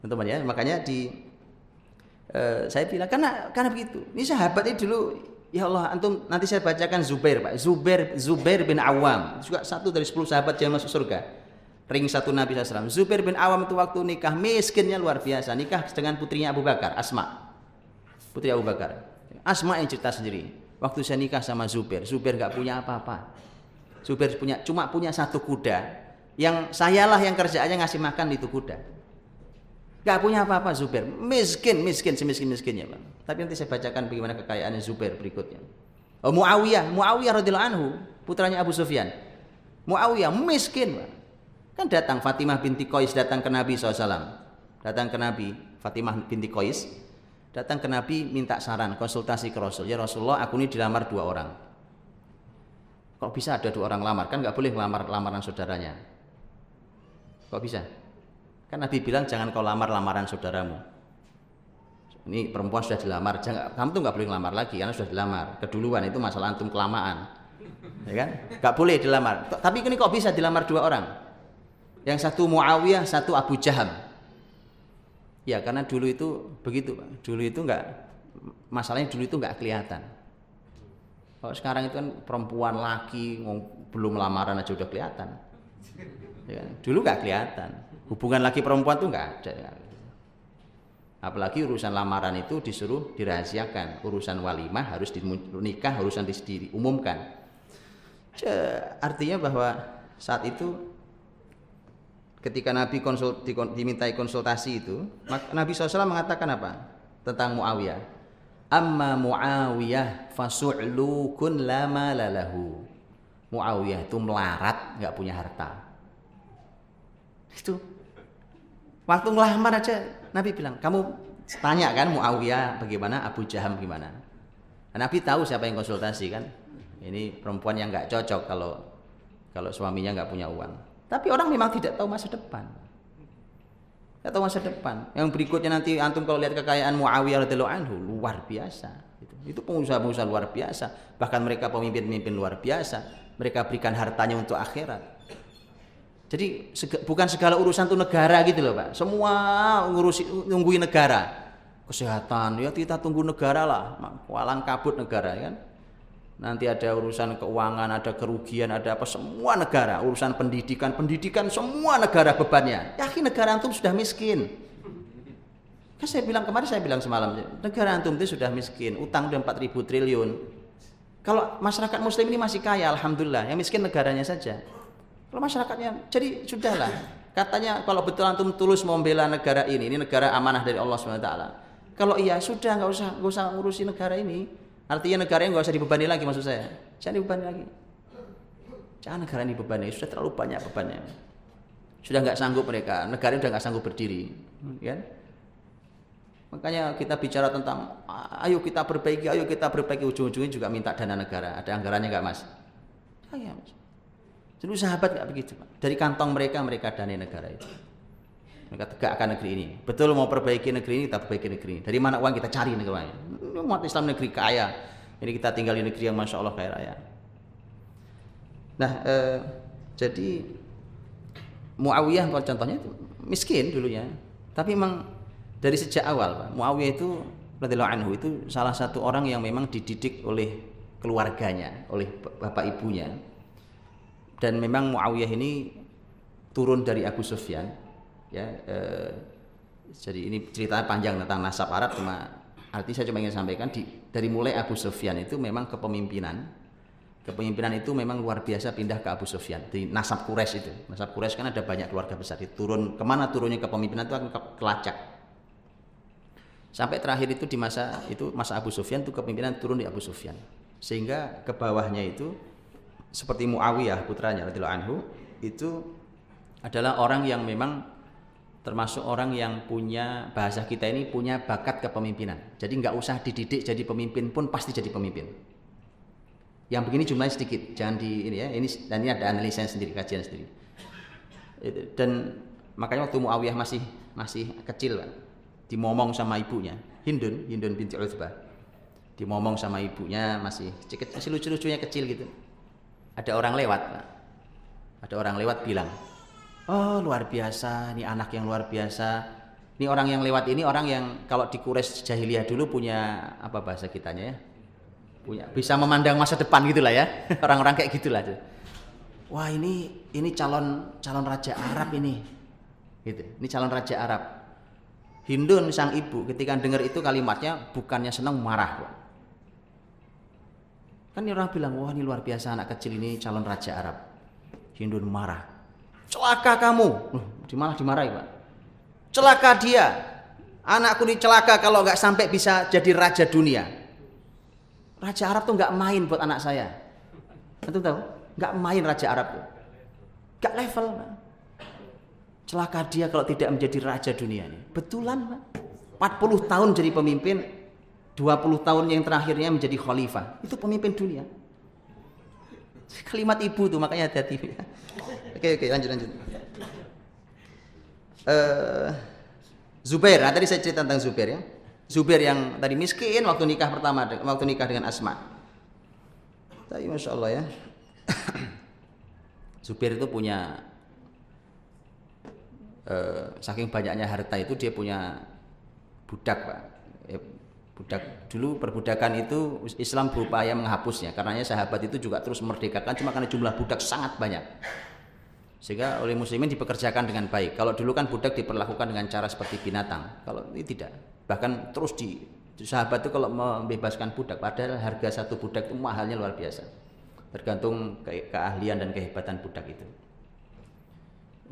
Teman-teman ya. Makanya di uh, saya bilang karena karena begitu. Ini sahabat ini dulu ya Allah antum nanti saya bacakan Zubair pak. Zubair Zubair bin Awam. Juga satu dari sepuluh sahabat yang masuk surga. Ring satu Nabi SAW Zubair bin Awam itu waktu nikah miskinnya luar biasa. Nikah dengan putrinya Abu Bakar Asma. Putri Abu Bakar. Asma yang cerita sendiri. Waktu saya nikah sama Zubair Zubair nggak punya apa-apa. Zubair punya cuma punya satu kuda. Yang sayalah yang kerjaannya ngasih makan itu kuda. Gak punya apa-apa Zubair, miskin, miskin, semiskin-miskinnya Bang. Tapi nanti saya bacakan bagaimana kekayaannya Zubair berikutnya. Oh, Muawiyah, Muawiyah radhiyallahu anhu, putranya Abu Sufyan. Muawiyah miskin, Bang. Kan datang Fatimah binti Qais datang ke Nabi SAW. Datang ke Nabi, Fatimah binti Qais datang ke Nabi minta saran, konsultasi ke Rasul. Ya Rasulullah, aku ini dilamar dua orang. Kok bisa ada dua orang lamar? Kan nggak boleh lamar lamaran saudaranya. Kok bisa? Kan Nabi bilang jangan kau lamar lamaran saudaramu. Ini perempuan sudah dilamar, jangan kamu tuh nggak boleh lamar lagi karena sudah dilamar. Keduluan itu masalah antum kelamaan. Ya kan? Gak boleh dilamar. Tapi ini kok bisa dilamar dua orang? Yang satu Muawiyah, satu Abu Jaham. Ya karena dulu itu begitu. Dulu itu nggak masalahnya dulu itu nggak kelihatan. Kalau sekarang itu kan perempuan laki belum lamaran aja udah kelihatan. Ya, dulu nggak kelihatan. Hubungan laki perempuan tuh nggak ada. Apalagi urusan lamaran itu disuruh dirahasiakan. Urusan walimah harus dinikah, urusan umumkan. Artinya bahwa saat itu ketika Nabi konsul, dimintai konsultasi itu, Nabi SAW mengatakan apa tentang Muawiyah? Amma Muawiyah fasu'lukun lama lalahu. Muawiyah itu melarat, nggak punya harta. Itu waktu ngelamar aja Nabi bilang, kamu tanya kan Muawiyah bagaimana, Abu Jaham gimana. Nabi tahu siapa yang konsultasi kan. Ini perempuan yang nggak cocok kalau kalau suaminya nggak punya uang. Tapi orang memang tidak tahu masa depan. Tidak tahu masa depan. Yang berikutnya nanti antum kalau lihat kekayaan Muawiyah radhiyallahu anhu luar biasa. Itu pengusaha-pengusaha luar biasa. Bahkan mereka pemimpin-pemimpin luar biasa. Mereka berikan hartanya untuk akhirat. Jadi sega, bukan segala urusan itu negara gitu loh Pak. Semua ngurusi nungguin negara. Kesehatan ya kita tunggu negara lah. Walang kabut negara ya kan. Nanti ada urusan keuangan, ada kerugian, ada apa semua negara. Urusan pendidikan, pendidikan semua negara bebannya. Yakin negara antum sudah miskin. Kan saya bilang kemarin saya bilang semalam, negara antum itu sudah miskin, utang udah 4000 triliun. Kalau masyarakat muslim ini masih kaya, alhamdulillah. Yang miskin negaranya saja. Kalau masyarakatnya, jadi sudahlah. Katanya kalau betul antum tulus membela negara ini, ini negara amanah dari Allah SWT. Kalau iya sudah nggak usah nggak usah ngurusi negara ini. Artinya negara yang nggak usah dibebani lagi maksud saya. Jangan dibebani lagi. Jangan negara ini bebani, sudah terlalu banyak bebannya. Sudah nggak sanggup mereka, negara sudah nggak sanggup berdiri, ya. Makanya kita bicara tentang ayo kita perbaiki, ayo kita perbaiki ujung-ujungnya juga minta dana negara. Ada anggarannya nggak mas? Ya, mas. Dulu sahabat nggak begitu, Pak. Dari kantong mereka mereka dana negara itu. Mereka tegakkan negeri ini. Betul mau perbaiki negeri ini, kita perbaiki negeri ini. Dari mana uang kita cari ini. Umat Islam negeri kaya. Ini kita tinggal di negeri yang masya Allah kaya raya. Nah, eh, jadi Muawiyah kalau contohnya itu miskin dulunya, tapi memang dari sejak awal Pak, Muawiyah itu radhiyallahu anhu itu salah satu orang yang memang dididik oleh keluarganya, oleh bapak ibunya dan memang Muawiyah ini turun dari Abu Sufyan ya eh, jadi ini cerita panjang tentang nasab Arab cuma arti saya cuma ingin sampaikan di, dari mulai Abu Sufyan itu memang kepemimpinan kepemimpinan itu memang luar biasa pindah ke Abu Sufyan di nasab Quraisy itu nasab Quraisy kan ada banyak keluarga besar turun ke mana turunnya kepemimpinan itu akan ke, kelacak Sampai terakhir itu di masa itu masa Abu Sufyan itu kepemimpinan turun di Abu Sufyan. Sehingga ke bawahnya itu seperti Muawiyah putranya radhiyallahu anhu itu adalah orang yang memang termasuk orang yang punya bahasa kita ini punya bakat kepemimpinan. Jadi nggak usah dididik jadi pemimpin pun pasti jadi pemimpin. Yang begini jumlahnya sedikit, jangan di ini ya. Ini dan ini ada analisa sendiri, kajian sendiri. Dan makanya waktu Muawiyah masih masih kecil, Pak, dimomong sama ibunya, Hindun, Hindun binti Utsbah. Dimomong sama ibunya masih masih lucu-lucunya kecil gitu. Ada orang lewat. Ada orang lewat bilang, "Oh, luar biasa, ini anak yang luar biasa." Ini orang yang lewat ini orang yang kalau di Quraisy jahiliyah dulu punya apa bahasa kitanya ya? punya bisa memandang masa depan gitulah ya orang-orang kayak gitulah wah ini ini calon calon raja Arab ini gitu ini calon raja Arab Hindun sang ibu ketika dengar itu kalimatnya bukannya senang marah kok kan ini orang bilang wah ini luar biasa anak kecil ini calon raja Arab Hindun marah celaka kamu di malah dimarahi pak celaka dia anakku ini celaka kalau nggak sampai bisa jadi raja dunia Raja Arab tuh nggak main buat anak saya. Tentu tahu? Nggak main Raja Arab tuh. Nggak level. Pak. Celaka dia kalau tidak menjadi raja dunia ini. Betulan, Pak. 40 tahun jadi pemimpin, 20 tahun yang terakhirnya menjadi khalifah. Itu pemimpin dunia. Kalimat ibu tuh makanya hati-hati. Oke, oke, lanjut lanjut. Uh, Zubair, nah, tadi saya cerita tentang Zubair ya. Zubair yang tadi miskin waktu nikah pertama waktu nikah dengan Asma. Tapi masya Allah ya. Zubair itu punya eh, saking banyaknya harta itu dia punya budak pak. Budak dulu perbudakan itu Islam berupaya menghapusnya karenanya sahabat itu juga terus merdekakan cuma karena jumlah budak sangat banyak sehingga oleh muslimin dipekerjakan dengan baik. Kalau dulu kan budak diperlakukan dengan cara seperti binatang, kalau ini tidak. Bahkan terus di sahabat itu kalau membebaskan budak, padahal harga satu budak itu mahalnya luar biasa. Tergantung ke keahlian dan kehebatan budak itu.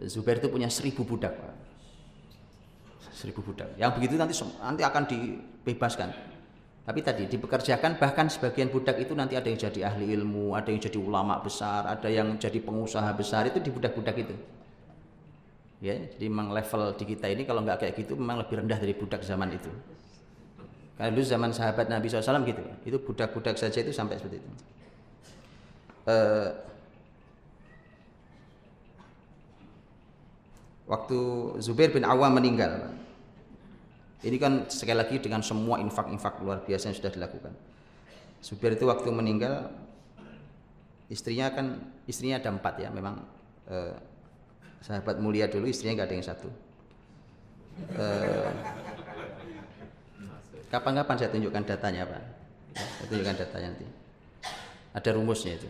Zubair itu punya seribu budak, Pak. Seribu budak. Yang begitu nanti nanti akan dibebaskan tapi tadi dipekerjakan bahkan sebagian budak itu nanti ada yang jadi ahli ilmu, ada yang jadi ulama besar, ada yang jadi pengusaha besar itu di budak-budak itu. Ya, jadi memang level di kita ini kalau nggak kayak gitu memang lebih rendah dari budak zaman itu. Karena dulu zaman sahabat Nabi SAW gitu, itu budak-budak saja itu sampai seperti itu. Uh, waktu Zubair bin Awam meninggal, ini kan sekali lagi dengan semua infak-infak luar biasa yang sudah dilakukan. Supir itu waktu meninggal istrinya kan istrinya ada empat ya memang eh, sahabat mulia dulu istrinya nggak ada yang satu. Eh, kapan-kapan saya tunjukkan datanya pak, saya tunjukkan datanya nanti. Ada rumusnya itu.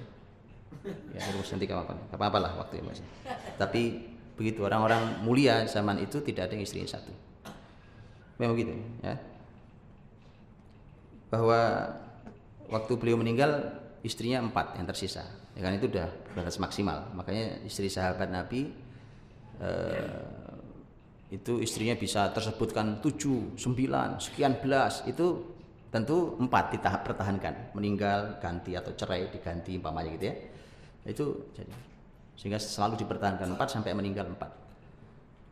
Ya, rumus nanti kapan-kapan, apa-apalah waktu itu Tapi begitu orang-orang mulia zaman itu tidak ada yang istrinya satu memang gitu ya. Bahwa waktu beliau meninggal istrinya empat yang tersisa. Ya kan itu udah batas maksimal. Makanya istri sahabat Nabi eh, itu istrinya bisa tersebutkan tujuh sembilan sekian belas. Itu tentu empat di tahap pertahankan. Meninggal ganti atau cerai diganti umpamanya gitu ya. Itu jadi. Sehingga selalu dipertahankan empat sampai meninggal empat.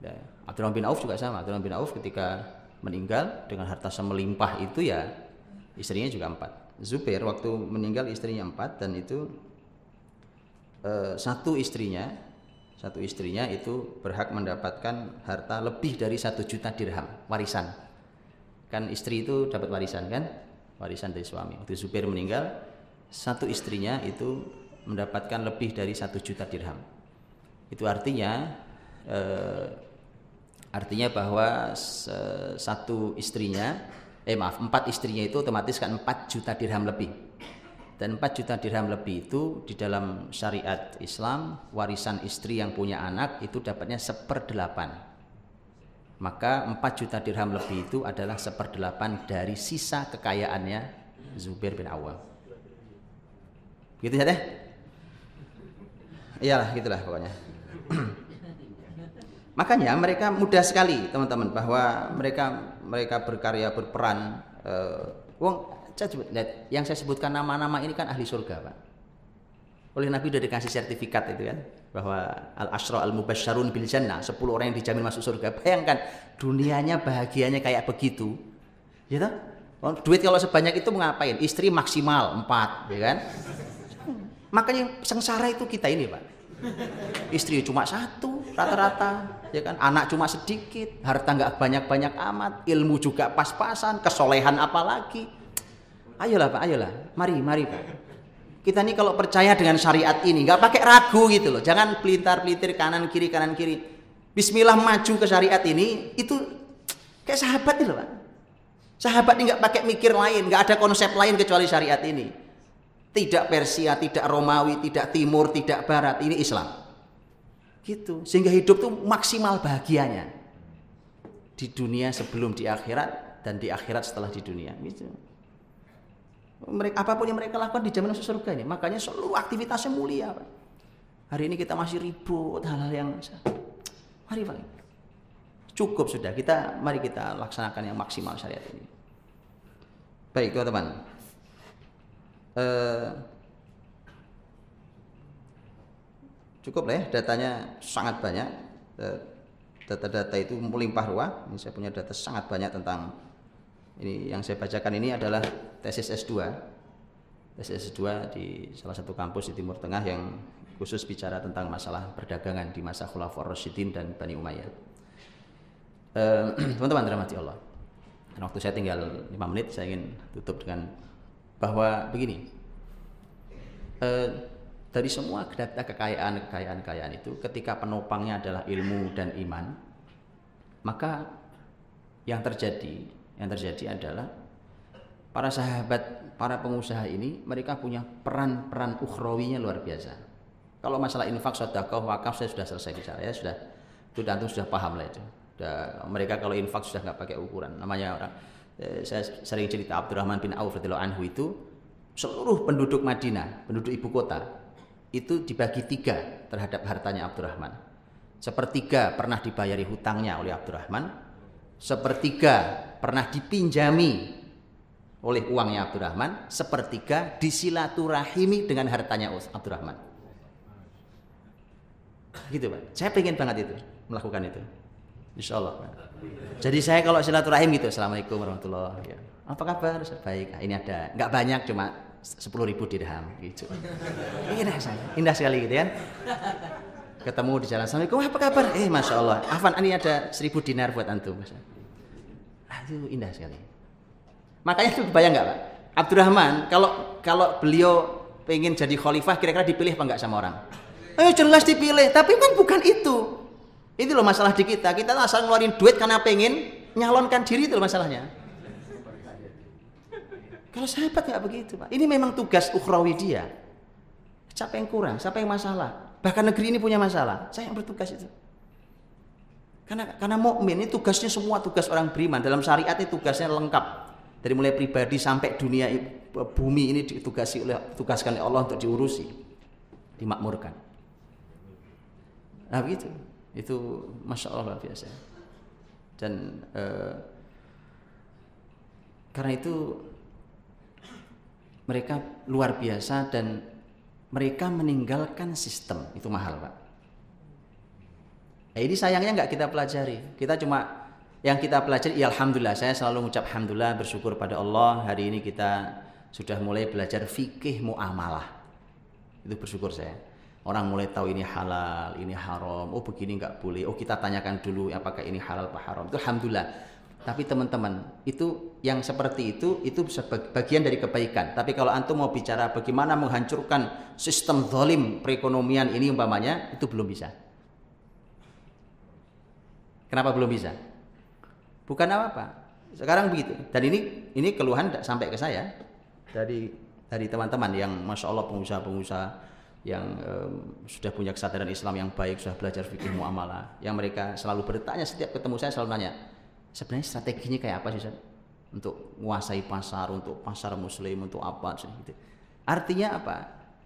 Ya, Abdurrahman bin Auf juga sama. Abdurrahman bin Auf ketika meninggal dengan harta semelimpah itu ya istrinya juga empat. Zubair waktu meninggal istrinya empat dan itu eh, satu istrinya satu istrinya itu berhak mendapatkan harta lebih dari satu juta dirham warisan. Kan istri itu dapat warisan kan? Warisan dari suami. Waktu Zubair meninggal satu istrinya itu mendapatkan lebih dari satu juta dirham. Itu artinya eh, Artinya bahwa satu istrinya, eh maaf, empat istrinya itu otomatis kan empat juta dirham lebih. Dan empat juta dirham lebih itu di dalam syariat Islam, warisan istri yang punya anak itu dapatnya seperdelapan. Maka empat juta dirham lebih itu adalah seperdelapan dari sisa kekayaannya Zubair bin Awam. Gitu ya deh? Iyalah, gitulah pokoknya. Makanya mereka mudah sekali teman-teman bahwa mereka mereka berkarya berperan. Uh, wong yang saya sebutkan nama-nama ini kan ahli surga pak. Oleh Nabi sudah dikasih sertifikat itu kan bahwa al asro al mubasyarun bil jannah 10 orang yang dijamin masuk surga. Bayangkan dunianya bahagianya kayak begitu. Ya toh? Duit kalau sebanyak itu ngapain? Istri maksimal empat, ya kan? Makanya sengsara itu kita ini, Pak. Istri cuma satu rata-rata, ya kan? Anak cuma sedikit, harta nggak banyak-banyak amat, ilmu juga pas-pasan, kesolehan apalagi. Ayolah Pak, ayolah. Mari, mari Pak. Kita ini kalau percaya dengan syariat ini, nggak pakai ragu gitu loh. Jangan pelintar-pelintir kanan kiri kanan kiri. Bismillah maju ke syariat ini, itu kayak sahabat nih loh Pak. Sahabat ini nggak pakai mikir lain, nggak ada konsep lain kecuali syariat ini. Tidak Persia, tidak Romawi, tidak Timur, tidak Barat, ini Islam. Gitu. Sehingga hidup tuh maksimal bahagianya. Di dunia sebelum di akhirat dan di akhirat setelah di dunia. Gitu. Mereka apa pun yang mereka lakukan di zaman surga ini, makanya seluruh aktivitasnya mulia. Pak. Hari ini kita masih ribut hal-hal yang mari Pak. Cukup sudah kita mari kita laksanakan yang maksimal syariat ini. Baik teman-teman. Eh, cukup lah ya datanya sangat banyak. Eh, data-data itu melimpah ruah. Ini saya punya data sangat banyak tentang ini. Yang saya bacakan ini adalah tesis S2 tesis S2 di salah satu kampus di Timur Tengah yang khusus bicara tentang masalah perdagangan di masa Khulafaur Rasyidin dan Bani Umayyah eh, teman-teman dirahmati Allah. Dan waktu saya tinggal 5 menit saya ingin tutup dengan bahwa begini. Eh, dari semua data kekayaan kekayaan kekayaan itu ketika penopangnya adalah ilmu dan iman maka yang terjadi yang terjadi adalah para sahabat para pengusaha ini mereka punya peran-peran ukhrawinya luar biasa. Kalau masalah infak sedekah wakaf saya sudah selesai bicara ya sudah. Itu dan sudah paham lah itu. Sudah, mereka kalau infak sudah nggak pakai ukuran. Namanya orang Eh, saya sering cerita Abdurrahman bin Auf anhu itu seluruh penduduk Madinah, penduduk ibu kota itu dibagi tiga terhadap hartanya Abdurrahman. Sepertiga pernah dibayari hutangnya oleh Abdurrahman, sepertiga pernah dipinjami oleh uangnya Abdurrahman, sepertiga disilaturahimi dengan hartanya Abdurrahman. Gitu Pak. Saya pengen banget itu melakukan itu. Insya Allah. Jadi saya kalau silaturahim gitu, assalamualaikum warahmatullahi wabarakatuh. Apa kabar? Baik. Nah, ini ada, nggak banyak cuma sepuluh ribu dirham gitu. Indah indah sekali gitu kan. Ketemu di jalan, assalamualaikum apa kabar? Eh masya Allah, Afan ini ada seribu dinar buat antum. Ah, itu indah sekali. Makanya itu bayang nggak pak? Abdurrahman, kalau kalau beliau pengen jadi khalifah, kira-kira dipilih apa nggak sama orang? Eh jelas dipilih, tapi kan bukan itu. Itu loh masalah di kita. Kita asal ngeluarin duit karena pengen nyalonkan diri itu loh masalahnya. Kalau sahabat nggak begitu, Pak. Ini memang tugas ukhrawi dia. Siapa yang kurang? Siapa yang masalah? Bahkan negeri ini punya masalah. Saya yang bertugas itu. Karena karena mukmin ini tugasnya semua tugas orang beriman. Dalam syariat itu tugasnya lengkap. Dari mulai pribadi sampai dunia bumi ini ditugasi oleh tugaskan oleh Allah untuk diurusi, dimakmurkan. Nah begitu itu masya Allah luar biasa dan eh, karena itu mereka luar biasa dan mereka meninggalkan sistem itu mahal pak nah, ini sayangnya nggak kita pelajari kita cuma yang kita pelajari ya alhamdulillah saya selalu mengucap alhamdulillah bersyukur pada Allah hari ini kita sudah mulai belajar fikih muamalah itu bersyukur saya Orang mulai tahu ini halal, ini haram. Oh begini nggak boleh. Oh kita tanyakan dulu apakah ini halal atau haram. Itu alhamdulillah. Tapi teman-teman, itu yang seperti itu itu bagian dari kebaikan. Tapi kalau antum mau bicara bagaimana menghancurkan sistem zalim perekonomian ini umpamanya, itu belum bisa. Kenapa belum bisa? Bukan apa-apa. Sekarang begitu. Dan ini ini keluhan sampai ke saya dari dari teman-teman yang masya Allah pengusaha-pengusaha yang um, sudah punya kesadaran Islam yang baik, sudah belajar fikih muamalah, yang mereka selalu bertanya setiap ketemu saya selalu nanya, sebenarnya strateginya kayak apa sih Ustaz? Untuk menguasai pasar, untuk pasar muslim, untuk apa sih gitu. Artinya apa?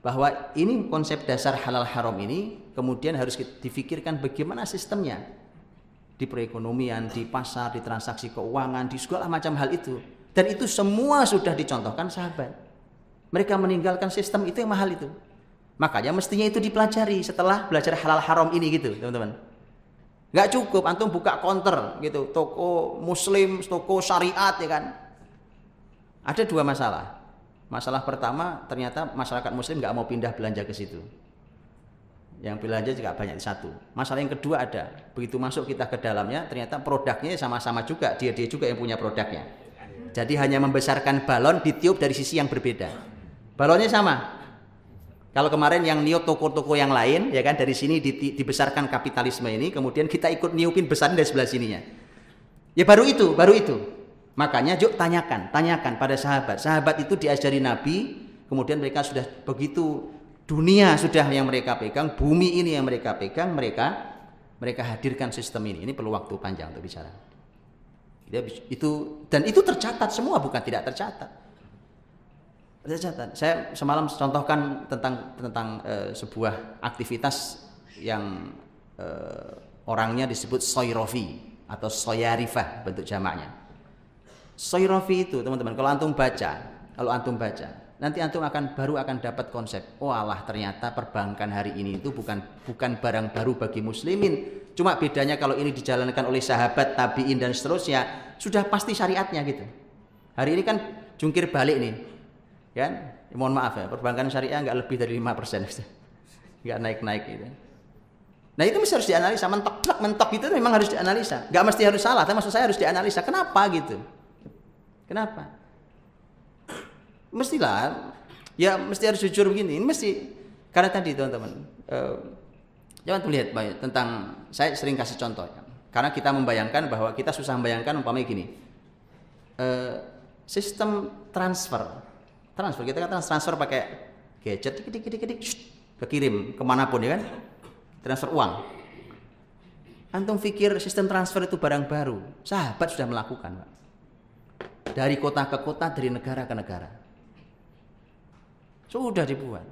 Bahwa ini konsep dasar halal haram ini kemudian harus difikirkan bagaimana sistemnya. di perekonomian, di pasar, di transaksi keuangan, di segala macam hal itu. Dan itu semua sudah dicontohkan sahabat. Mereka meninggalkan sistem itu yang mahal itu. Makanya mestinya itu dipelajari setelah belajar halal haram ini gitu, teman-teman. Gak cukup antum buka counter gitu, toko muslim, toko syariat ya kan. Ada dua masalah. Masalah pertama ternyata masyarakat muslim nggak mau pindah belanja ke situ. Yang belanja juga banyak satu. Masalah yang kedua ada, begitu masuk kita ke dalamnya ternyata produknya sama-sama juga, dia-dia juga yang punya produknya. Jadi hanya membesarkan balon ditiup dari sisi yang berbeda. Balonnya sama, kalau kemarin yang niup toko-toko yang lain, ya kan dari sini di, dibesarkan kapitalisme ini, kemudian kita ikut niupin besar dari sebelah sininya. Ya baru itu, baru itu. Makanya yuk tanyakan, tanyakan pada sahabat. Sahabat itu diajari Nabi, kemudian mereka sudah begitu dunia sudah yang mereka pegang, bumi ini yang mereka pegang, mereka mereka hadirkan sistem ini. Ini perlu waktu panjang untuk bicara. Itu dan itu tercatat semua bukan tidak tercatat Saya semalam contohkan tentang tentang uh, sebuah aktivitas yang uh, orangnya disebut soirofi atau soyarifah bentuk jamaknya. Soirofi itu teman-teman kalau antum baca, kalau antum baca, nanti antum akan baru akan dapat konsep. Oh Allah ternyata perbankan hari ini itu bukan bukan barang baru bagi muslimin. Cuma bedanya kalau ini dijalankan oleh sahabat, tabiin dan seterusnya, sudah pasti syariatnya gitu. Hari ini kan jungkir balik nih kan? Ya, mohon maaf ya perbankan syariah nggak lebih dari lima persen. Nggak naik naik gitu. Nah itu mesti harus dianalisa. Mentok mentok itu memang harus dianalisa. Nggak mesti harus salah tapi maksud saya harus dianalisa. Kenapa gitu? Kenapa? Mestilah ya mesti harus jujur begini. Ini mesti karena tadi teman-teman uh, jangan tuh lihat banyak tentang saya sering kasih contoh ya. karena kita membayangkan bahwa kita susah membayangkan umpamanya gini. Uh, sistem transfer transfer. Kita kan transfer pakai gadget dikit dikit dikit kekirim ke mana pun ya kan? Transfer uang. Antum pikir sistem transfer itu barang baru. Sahabat sudah melakukan pak. Dari kota ke kota dari negara ke negara. Sudah dibuat.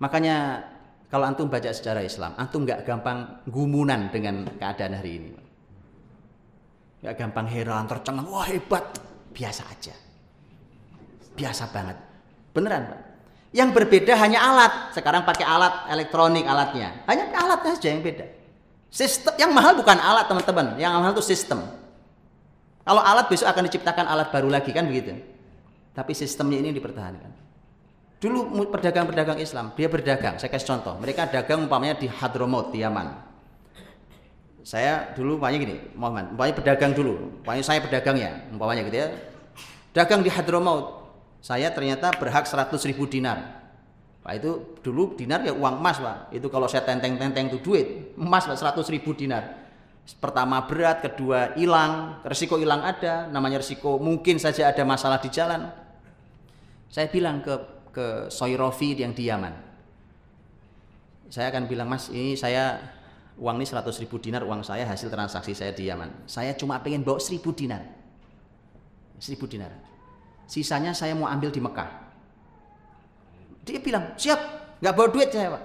Makanya kalau antum baca sejarah Islam antum nggak gampang gumunan dengan keadaan hari ini nggak gampang heran tercengang wah hebat. Biasa aja biasa banget. Beneran, Pak. Yang berbeda hanya alat. Sekarang pakai alat elektronik alatnya. Hanya alatnya saja yang beda. Sistem yang mahal bukan alat, teman-teman. Yang mahal itu sistem. Kalau alat besok akan diciptakan alat baru lagi kan begitu. Tapi sistemnya ini dipertahankan. Dulu pedagang-pedagang Islam, dia berdagang. Saya kasih contoh. Mereka dagang umpamanya di Hadramaut, di Yaman. Saya dulu umpamanya gini, Muhammad, umpamanya pedagang dulu. Umpamanya saya pedagang ya, umpamanya gitu ya. Dagang di Hadramaut, saya ternyata berhak 100 ribu dinar. Pak itu dulu dinar ya uang emas pak. Itu kalau saya tenteng-tenteng itu duit emas pak 100 ribu dinar. Pertama berat, kedua hilang, resiko hilang ada, namanya resiko mungkin saja ada masalah di jalan. Saya bilang ke ke Soirofi yang di Yaman. Saya akan bilang mas ini saya uang ini 100 ribu dinar uang saya hasil transaksi saya di Yaman. Saya cuma pengen bawa 1000 dinar. 1000 dinar sisanya saya mau ambil di Mekah. Dia bilang, siap, nggak bawa duit saya pak.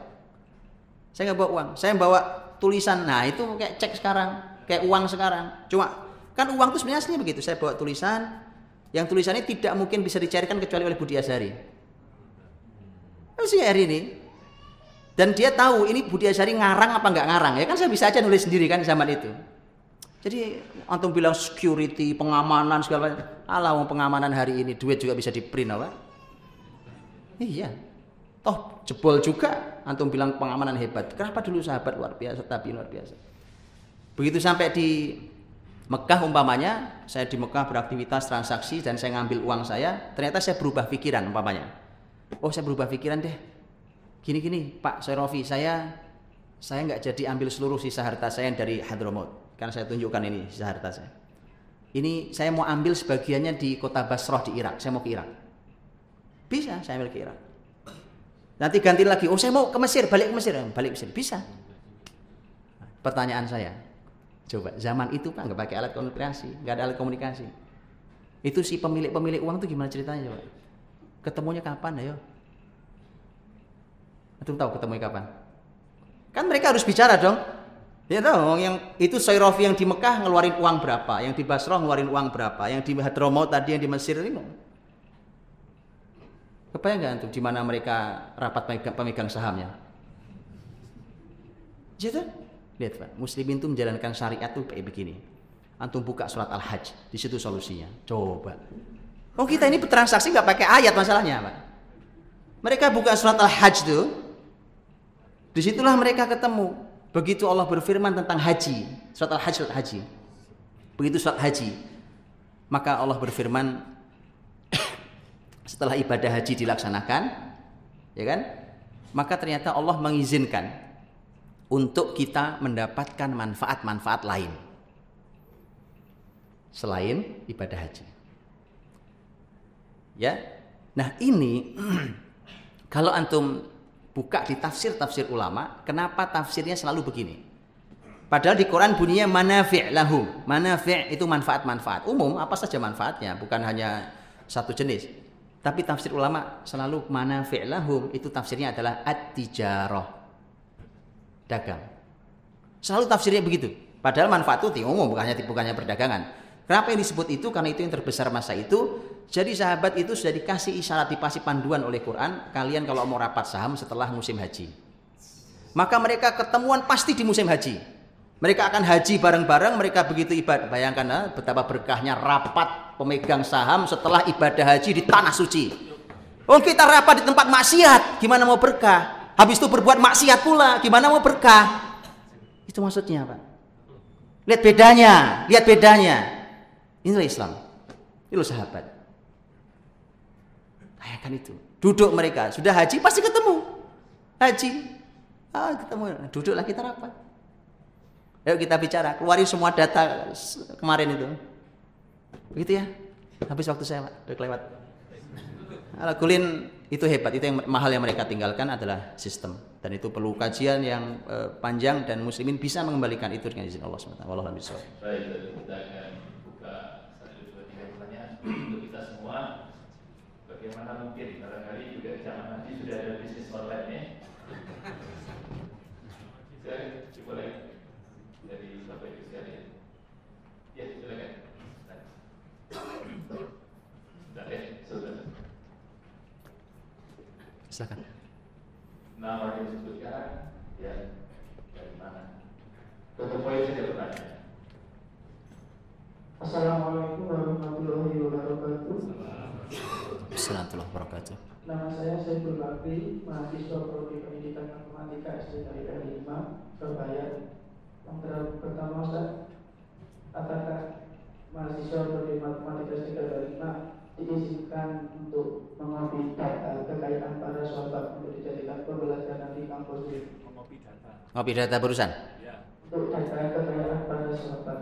Saya nggak bawa uang, saya bawa tulisan. Nah itu kayak cek sekarang, kayak uang sekarang. Cuma kan uang itu sebenarnya aslinya begitu. Saya bawa tulisan, yang tulisannya tidak mungkin bisa dicairkan kecuali oleh Budi Asari. Masih hari ini. Dan dia tahu ini Budi Asari ngarang apa nggak ngarang. Ya kan saya bisa aja nulis sendiri kan zaman itu. Jadi antum bilang security, pengamanan segala macam. Alah pengamanan hari ini duit juga bisa di print apa? Iya. Toh jebol juga antum bilang pengamanan hebat. Kenapa dulu sahabat luar biasa tapi luar biasa. Begitu sampai di Mekah umpamanya, saya di Mekah beraktivitas transaksi dan saya ngambil uang saya, ternyata saya berubah pikiran umpamanya. Oh saya berubah pikiran deh. Gini-gini Pak Serofi, saya saya nggak jadi ambil seluruh sisa harta saya dari Hadramaut karena saya tunjukkan ini sisa harta saya. Ini saya mau ambil sebagiannya di kota Basrah di Irak. Saya mau ke Irak. Bisa, saya ambil ke Irak. Nanti ganti lagi, oh saya mau ke Mesir, balik ke Mesir, balik ke Mesir. Bisa. Pertanyaan saya, coba zaman itu kan nggak pakai alat komunikasi, nggak ada alat komunikasi. Itu si pemilik-pemilik uang itu gimana ceritanya coba? Ketemunya kapan ayo? Itu tahu ketemunya kapan? Kan mereka harus bicara dong. Ya tahu, yang itu Sayrofi yang di Mekah ngeluarin uang berapa, yang di Basrah ngeluarin uang berapa, yang di Hadramaut tadi yang di Mesir ini. Kebayang nggak antum di mana mereka rapat pemegang, pemegang sahamnya? Gitu? Lihat Pak, muslimin itu menjalankan syariat tuh kayak begini. Antum buka surat Al-Hajj, di situ solusinya. Coba. Oh kita ini bertransaksi nggak pakai ayat masalahnya Pak. Mereka buka surat Al-Hajj tuh, di situlah mereka ketemu Begitu Allah berfirman tentang haji, surat Al-Hajj surat haji. Begitu surat haji, maka Allah berfirman setelah ibadah haji dilaksanakan, ya kan? Maka ternyata Allah mengizinkan untuk kita mendapatkan manfaat-manfaat lain selain ibadah haji. Ya. Nah, ini kalau antum buka di tafsir-tafsir ulama, kenapa tafsirnya selalu begini? Padahal di Quran bunyinya manafi' lahum. Manafi' itu manfaat-manfaat. Umum apa saja manfaatnya, bukan hanya satu jenis. Tapi tafsir ulama selalu manafi' lahum itu tafsirnya adalah at-tijarah. Dagang. Selalu tafsirnya begitu. Padahal manfaat itu umum bukannya bukannya perdagangan. Kenapa yang disebut itu? Karena itu yang terbesar masa itu jadi sahabat itu sudah dikasih isyarat dikasih panduan oleh Quran, kalian kalau mau rapat saham setelah musim haji. Maka mereka ketemuan pasti di musim haji. Mereka akan haji bareng-bareng, mereka begitu ibadah. Bayangkan nah, betapa berkahnya rapat pemegang saham setelah ibadah haji di tanah suci. Oh kita rapat di tempat maksiat, gimana mau berkah? Habis itu berbuat maksiat pula, gimana mau berkah? Itu maksudnya Pak. Lihat bedanya, lihat bedanya. Inilah Islam. Itu sahabat. Bayangkan itu. Duduk mereka, sudah haji pasti ketemu. Haji. Ah, ketemu. Duduklah kita rapat. Ayo kita bicara, keluarin semua data kemarin itu. Begitu ya. Habis waktu saya, Pak. Udah kelewat. Ala kulin itu hebat, itu yang mahal yang mereka tinggalkan adalah sistem dan itu perlu kajian yang uh, panjang dan muslimin bisa mengembalikan itu dengan izin Allah SWT. Wallahu a'lam Baik, kita akan buka satu dua tiga pertanyaan untuk kita semua bagaimana mungkin barangkali juga zaman nanti sudah ada bisnis online nya saya coba lagi dari bapak ibu sekalian ya silakan Sudah, eh, sudah. Silakan. Nama yang disebutkan, ya dari mana? Untuk poin saja bertanya. Assalamualaikum warahmatullahi wabarakatuh. Assalamualaikum wabarakatuh. Nama saya Saiful Bakri, mahasiswa Prodi Pendidikan Matematika SD Negeri 5, Surabaya. Yang pertama Ustaz, apakah mahasiswa Prodi Matematika SD Negeri 5 diizinkan untuk mengambil data kekayaan para sahabat untuk dijadikan pembelajaran di kampus ini? Mengopi data. Ngopi data barusan. Ya. Untuk data kekayaan para sahabat.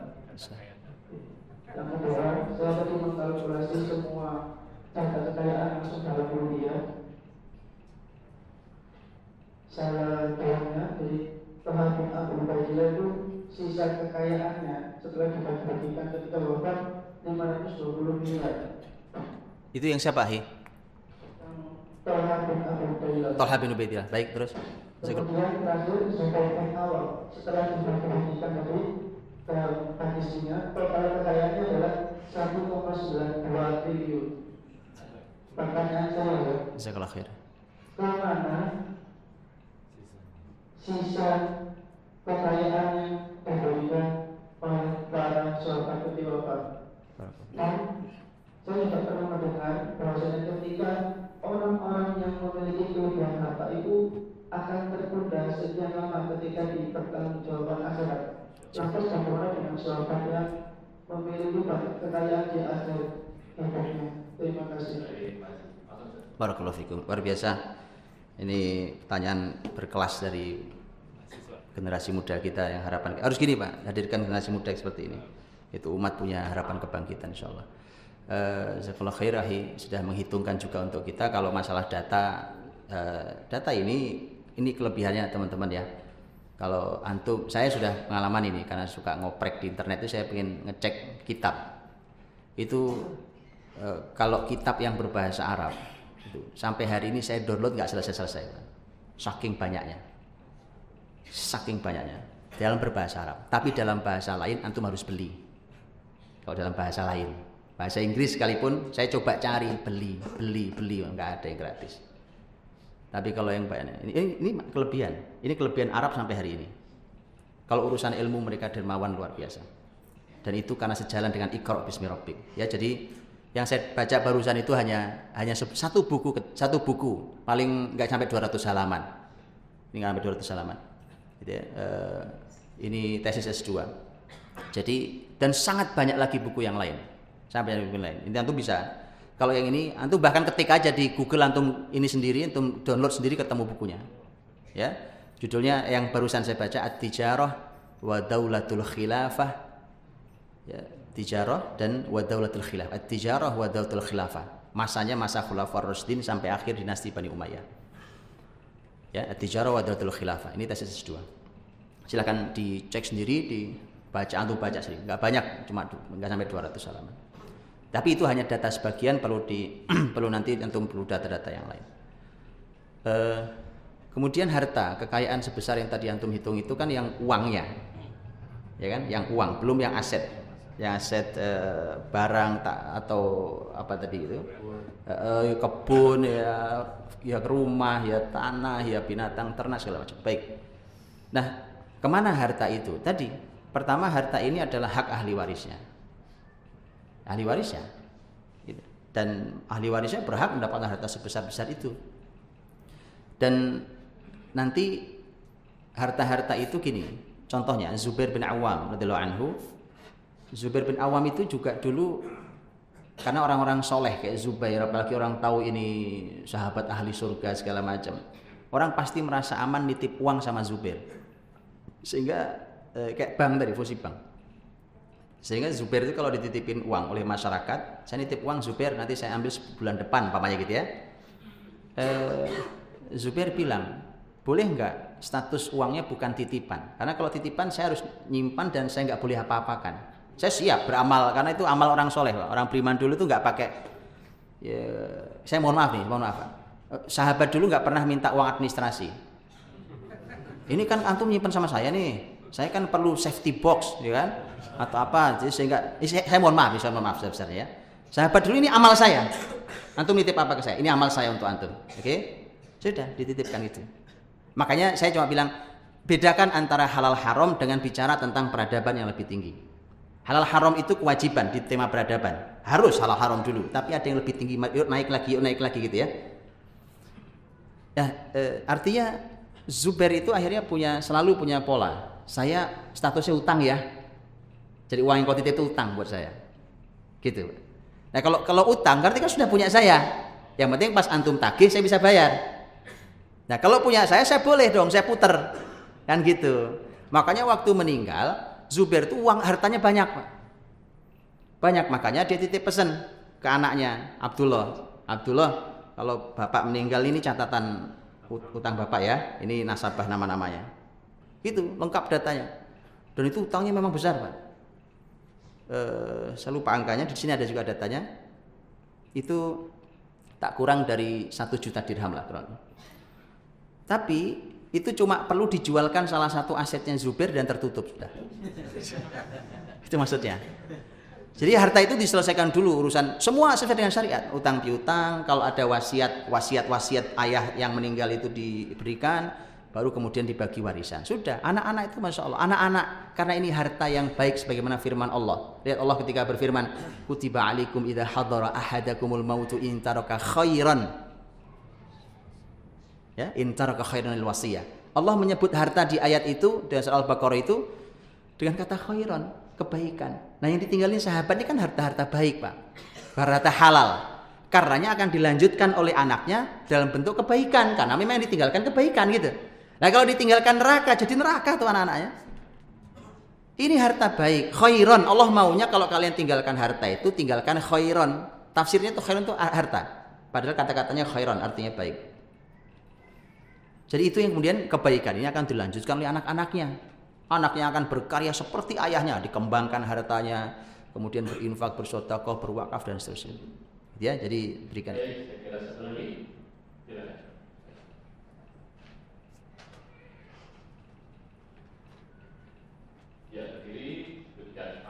Yang kedua, saya tadi mengkalkulasi semua data kekayaan langsung dalam rupiah. Saya tanya dari Tuhan bin Abu Ubaidah itu sisa kekayaannya setelah dibagi-bagikan ketika wafat 520 miliar. Itu yang siapa, Hi? Tuhan bin Abu Ubaidah. Tolha bin Ubaidillah. Baik, terus. Kemudian terakhir zakat awal setelah dibagi-bagikan tadi ke hadisnya total kekayaannya adalah 1,92 triliun. Pertanyaan saya ya, Jazakallah khair. ke mana sisa kekayaan yang diberikan oleh para sahabat wafat? Dan saya juga pernah mendengar bahwasanya ketika orang-orang yang memiliki kelebihan harta itu akan tertunda sekian lama ketika di pertanggungjawaban akhirat. Lantas bagaimana dengan sahabat yang banyak kekayaan di akhir? Terima kasih. Barakallahu fikum. Luar biasa. Ini pertanyaan berkelas dari generasi muda kita yang harapan harus gini Pak, hadirkan generasi muda seperti ini. Itu umat punya harapan kebangkitan insyaallah. Eh Jazakallah khairahi sudah menghitungkan juga untuk kita kalau masalah data eh, data ini ini kelebihannya teman-teman ya. Kalau antum saya sudah pengalaman ini karena suka ngoprek di internet itu saya ingin ngecek kitab. Itu eh, kalau kitab yang berbahasa Arab itu sampai hari ini saya download nggak selesai-selesai saking banyaknya saking banyaknya dalam berbahasa Arab. Tapi dalam bahasa lain antum harus beli. Kalau dalam bahasa lain, bahasa Inggris sekalipun saya coba cari beli, beli, beli, enggak ada yang gratis. Tapi kalau yang banyak ini, ini, ini kelebihan, ini kelebihan Arab sampai hari ini. Kalau urusan ilmu mereka dermawan luar biasa. Dan itu karena sejalan dengan Iqra bismi rabbik. Ya, jadi yang saya baca barusan itu hanya hanya satu buku satu buku paling nggak sampai 200 halaman. Ini nggak sampai 200 halaman. Gitu ya. Uh, ini tesis S2. Jadi dan sangat banyak lagi buku yang lain. Sampai buku lain. Ini antum bisa kalau yang ini antum bahkan ketik aja di Google antum ini sendiri antum download sendiri ketemu bukunya. Ya. Judulnya yang barusan saya baca At-Tijarah wa Daulatul Khilafah. Ya, tijarah dan wa Daulatul Khilafah. At-Tijarah wa Daulatul Khilafah. Masanya masa Khulafaur Rasyidin sampai akhir dinasti Bani Umayyah. Ya, At-Tijarah wa Daulatul Khilafah. Ini tesis S2. Silakan dicek sendiri, dibaca antum baca sendiri. Enggak banyak, cuma enggak sampai 200 halaman. Tapi itu hanya data sebagian perlu di perlu nanti antum perlu data-data yang lain. Uh, Kemudian harta, kekayaan sebesar yang tadi antum hitung itu kan yang uangnya. Ya kan? Yang uang, belum yang aset. Yang aset e, barang tak atau apa tadi itu? E, kebun ya, ya rumah, ya tanah, ya binatang ternak segala macam. Baik. Nah, ke mana harta itu? Tadi pertama harta ini adalah hak ahli warisnya. Ahli warisnya. Gitu. Dan ahli warisnya berhak mendapatkan harta sebesar-besar itu. Dan nanti harta-harta itu gini contohnya Zubair bin Awam radhiyallahu anhu Zubair bin Awam itu juga dulu karena orang-orang soleh kayak Zubair apalagi orang tahu ini sahabat ahli surga segala macam orang pasti merasa aman nitip uang sama Zubair sehingga eh, kayak bank tadi fusi bank sehingga Zubair itu kalau dititipin uang oleh masyarakat saya nitip uang Zubair nanti saya ambil bulan depan pamannya gitu ya eh, Zubair bilang boleh nggak status uangnya bukan titipan? Karena kalau titipan saya harus nyimpan dan saya nggak boleh apa-apakan. Saya siap beramal karena itu amal orang soleh, orang beriman dulu itu nggak pakai. Ya, saya mohon maaf nih, mohon maaf. Sahabat dulu nggak pernah minta uang administrasi. Ini kan antum nyimpan sama saya nih. Saya kan perlu safety box, ya kan? Atau apa? Jadi sehingga saya, saya mohon maaf, saya mohon maaf sebesar ya. Sahabat dulu ini amal saya. Antum nitip apa ke saya? Ini amal saya untuk antum. Oke? Sudah dititipkan itu. Makanya saya cuma bilang bedakan antara halal haram dengan bicara tentang peradaban yang lebih tinggi. Halal haram itu kewajiban di tema peradaban. Harus halal haram dulu, tapi ada yang lebih tinggi, yuk naik lagi, yuk naik lagi gitu ya. Ya, eh, artinya Zubair itu akhirnya punya selalu punya pola. Saya statusnya utang ya. Jadi uang yang kau titip itu utang buat saya. Gitu. Nah, kalau kalau utang berarti kan sudah punya saya. Yang penting pas antum tagih saya bisa bayar. Nah kalau punya saya, saya boleh dong, saya puter. Kan gitu. Makanya waktu meninggal, Zubair itu uang hartanya banyak. Pak. Banyak, makanya dia titip pesan ke anaknya, Abdullah. Abdullah, kalau bapak meninggal ini catatan utang bapak ya, ini nasabah nama-namanya. Itu lengkap datanya. Dan itu utangnya memang besar, Pak. E, saya lupa angkanya, di sini ada juga datanya. Itu tak kurang dari satu juta dirham lah kurang. Tapi itu cuma perlu dijualkan salah satu asetnya Zubair dan tertutup sudah. itu maksudnya. Jadi harta itu diselesaikan dulu urusan semua sesuai dengan syariat, utang piutang, kalau ada wasiat wasiat wasiat ayah yang meninggal itu diberikan, baru kemudian dibagi warisan. Sudah, anak-anak itu masya Allah, anak-anak karena ini harta yang baik sebagaimana firman Allah. Lihat Allah ketika berfirman, kutiba alikum idha hadara ahadakumul mautu in taraka khairan Ya, intaraka khairan wasiyah. Allah menyebut harta di ayat itu dengan surah Al-Baqarah itu dengan kata khairan, kebaikan. Nah, yang ditinggalin sahabat ini kan harta-harta baik, Pak. Harta halal. Karenanya akan dilanjutkan oleh anaknya dalam bentuk kebaikan karena memang yang ditinggalkan kebaikan gitu. Nah, kalau ditinggalkan neraka jadi neraka tuh anak-anaknya. Ini harta baik, khairan. Allah maunya kalau kalian tinggalkan harta itu tinggalkan khairan. Tafsirnya tuh khairan itu harta. Padahal kata-katanya khairan artinya baik. Jadi itu yang kemudian kebaikan ini akan dilanjutkan oleh anak-anaknya. Anaknya akan berkarya seperti ayahnya, dikembangkan hartanya, kemudian berinfak, bersodakoh, berwakaf dan seterusnya. Ya, jadi berikan. Ya, berdiri, berikan.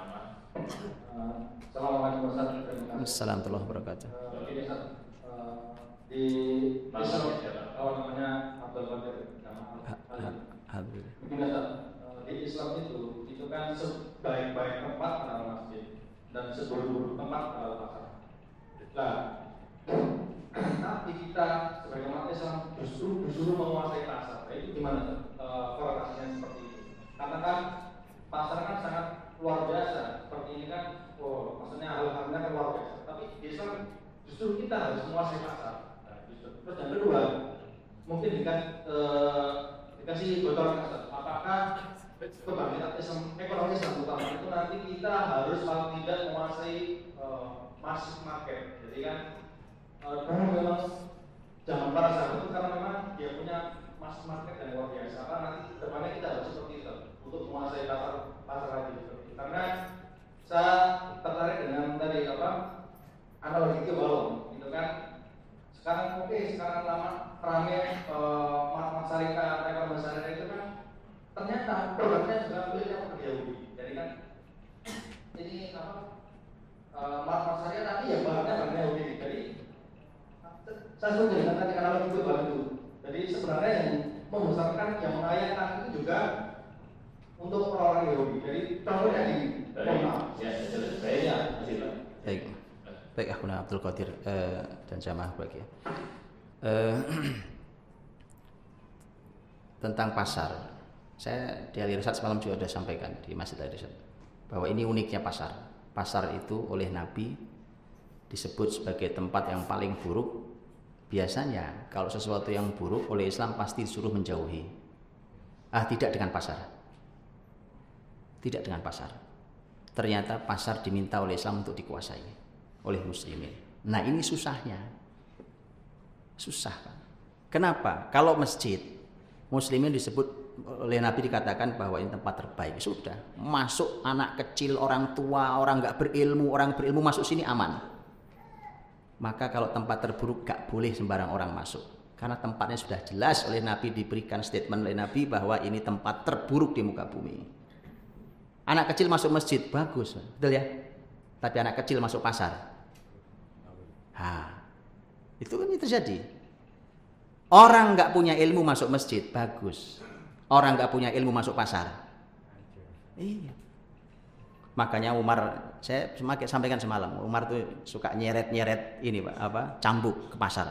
Assalamualaikum warahmatullahi wabarakatuh. Eh, di Islam, oh namanya Abdul Qadir Alhamdulillah. Di Islam itu itu kan sebaik-baik tempat adalah masjid dan seburuk-buruk tempat adalah pasar. Nah, tapi kita sebagai umat Islam justru justru menguasai pasar. Nah, itu gimana Ustaz? Eh, korelasinya seperti itu? Karena kan pasar kan sangat luar biasa. Seperti ini kan, oh, maksudnya hal-halnya kan luar biasa. Tapi di Islam justru kita harus menguasai pasar. Nah. Terus yang kedua, mungkin dengan eh, dikasih bocoran Ustaz, apakah kebangkitan ekonomi Islam utama itu nanti kita harus paling tidak menguasai eh, masuk market. Jadi kan eh, karena memang zaman para sahabat itu karena memang dia punya masuk market yang luar biasa. Karena nanti depannya kita harus seperti itu untuk menguasai pasar pasar lagi. Karena saya tertarik dengan tadi apa analogi ke balon gitu kan sekarang oke sekarang lama rame eh, mat-mat syarikat ekonomi syarikat itu kan ternyata produknya juga miliknya pekerja Yahudi jadi kan ini apa eh, mat-mat syarikat tapi ya bahannya bahannya Yahudi jadi saya setuju dengan tadi analogi itu itu jadi sebenarnya yang membesarkan yang mengayahkan itu juga untuk orang-orang Yahudi jadi contohnya di maaf. ya, jelas. Baik, ya, Pak. Baik. Akhuna Abdul Qadir eh, dan jamaah bagi. Eh, tentang pasar. Saya di Ali Risat semalam juga sudah sampaikan di Masjid Ali Risat bahwa ini uniknya pasar. Pasar itu oleh Nabi disebut sebagai tempat yang paling buruk. Biasanya kalau sesuatu yang buruk oleh Islam pasti disuruh menjauhi. Ah, tidak dengan pasar. Tidak dengan pasar. Ternyata pasar diminta oleh Islam untuk dikuasai oleh muslimin. Nah, ini susahnya. Susah, Pak. Kenapa? Kalau masjid muslimin disebut oleh Nabi dikatakan bahwa ini tempat terbaik. Sudah, masuk anak kecil, orang tua, orang nggak berilmu, orang berilmu masuk sini aman. Maka kalau tempat terburuk gak boleh sembarang orang masuk. Karena tempatnya sudah jelas oleh Nabi diberikan statement oleh Nabi bahwa ini tempat terburuk di muka bumi. Anak kecil masuk masjid bagus, betul ya? Tapi anak kecil masuk pasar. Ha, itu kan terjadi. Orang nggak punya ilmu masuk masjid bagus. Orang nggak punya ilmu masuk pasar. Iya. Makanya Umar, saya semakin sampaikan semalam, Umar tuh suka nyeret-nyeret ini pak, apa cambuk ke pasar.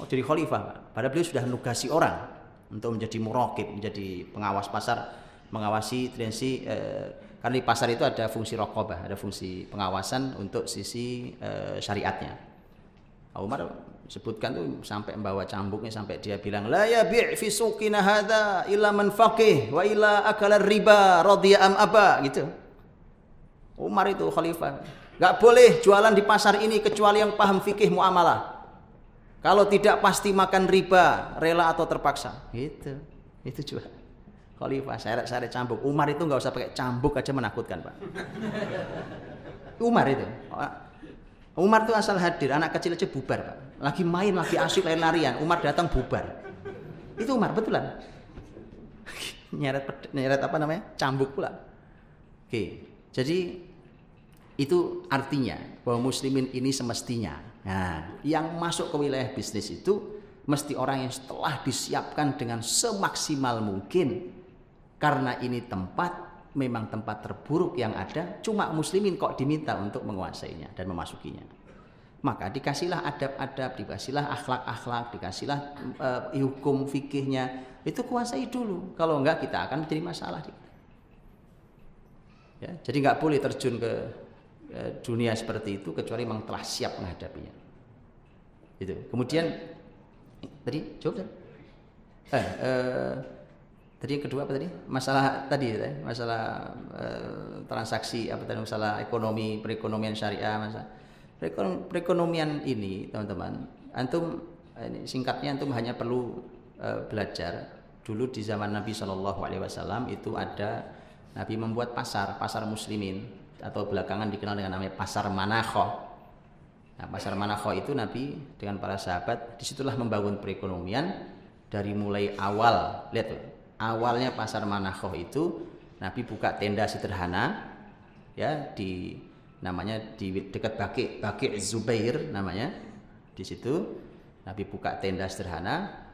Oh jadi khalifah pak. Padahal beliau sudah nugasi orang untuk menjadi murokib, menjadi pengawas pasar, mengawasi tendensi. Eh, karena di pasar itu ada fungsi rokobah, ada fungsi pengawasan untuk sisi eh, syariatnya. Umar sebutkan tuh sampai membawa cambuknya sampai dia bilang la ya bi' fi suqina hadza illa man faqih wa illa akala riba radiya am aba gitu. Umar itu khalifah. Gak boleh jualan di pasar ini kecuali yang paham fikih muamalah. Kalau tidak pasti makan riba, rela atau terpaksa. Gitu. Itu juga. Khalifah seret-seret cambuk. Umar itu nggak usah pakai cambuk aja menakutkan, Pak. Umar itu. Umar itu asal hadir, anak kecil aja bubar, Pak. Lagi main, lagi asik lari-larian, Umar datang bubar. Itu Umar betulan. nyeret nyeret apa namanya? Cambuk pula. Oke. Jadi itu artinya bahwa muslimin ini semestinya. Nah, yang masuk ke wilayah bisnis itu mesti orang yang setelah disiapkan dengan semaksimal mungkin karena ini tempat memang tempat terburuk yang ada, cuma muslimin kok diminta untuk menguasainya dan memasukinya. Maka dikasihlah adab-adab, dikasihlah akhlak-akhlak, dikasihlah uh, hukum fikihnya, itu kuasai dulu. Kalau enggak kita akan menjadi masalah. Ya, jadi nggak boleh terjun ke uh, dunia seperti itu kecuali memang telah siap menghadapinya. Itu. Kemudian tadi jawab Eh, uh, tadi yang kedua apa tadi? Masalah tadi ya, masalah uh, transaksi apa tadi? Masalah ekonomi perekonomian syariah masalah perekonomian ini teman-teman antum ini singkatnya antum hanya perlu uh, belajar. Dulu di zaman Nabi Shallallahu Alaihi Wasallam itu ada Nabi membuat pasar pasar muslimin atau belakangan dikenal dengan namanya pasar Manakho Nah, pasar Manakho itu Nabi dengan para sahabat di situlah membangun perekonomian dari mulai awal. Lihat tuh awalnya pasar Manakhoh itu Nabi buka tenda sederhana ya di namanya di dekat Baki Baki Zubair namanya di situ Nabi buka tenda sederhana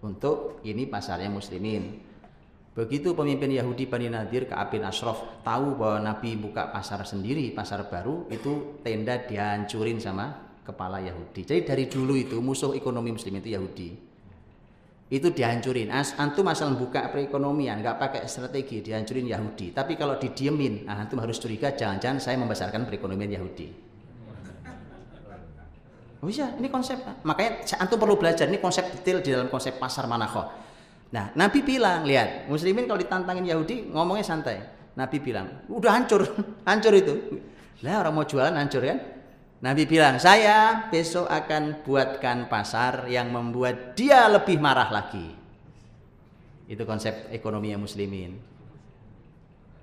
untuk ini pasarnya muslimin Begitu pemimpin Yahudi Bani Nadir ke Abin Ashraf tahu bahwa Nabi buka pasar sendiri, pasar baru, itu tenda dihancurin sama kepala Yahudi. Jadi dari dulu itu musuh ekonomi muslim itu Yahudi. Itu dihancurin. Antum asal buka perekonomian, nggak pakai strategi, dihancurin Yahudi. Tapi kalau didiemin, nah, antum harus curiga, jangan-jangan saya membesarkan perekonomian Yahudi. Oh iya, ini konsep. Makanya antum perlu belajar, ini konsep detail di dalam konsep pasar manakoh. Nah, Nabi bilang, lihat, muslimin kalau ditantangin Yahudi ngomongnya santai. Nabi bilang, udah hancur, hancur itu. Lah orang mau jualan hancur kan? Nabi bilang, saya besok akan buatkan pasar yang membuat dia lebih marah lagi. Itu konsep ekonomi yang muslimin.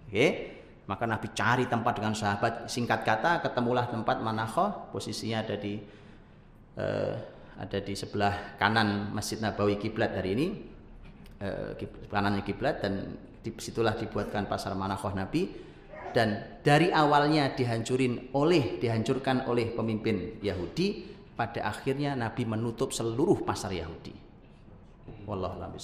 Oke, maka Nabi cari tempat dengan sahabat. Singkat kata, ketemulah tempat Manakho, posisinya ada di uh, ada di sebelah kanan Masjid Nabawi kiblat hari ini eh, kanannya kiblat dan di situlah dibuatkan pasar manakoh Nabi dan dari awalnya dihancurin oleh dihancurkan oleh pemimpin Yahudi pada akhirnya Nabi menutup seluruh pasar Yahudi. Wallahu a'lam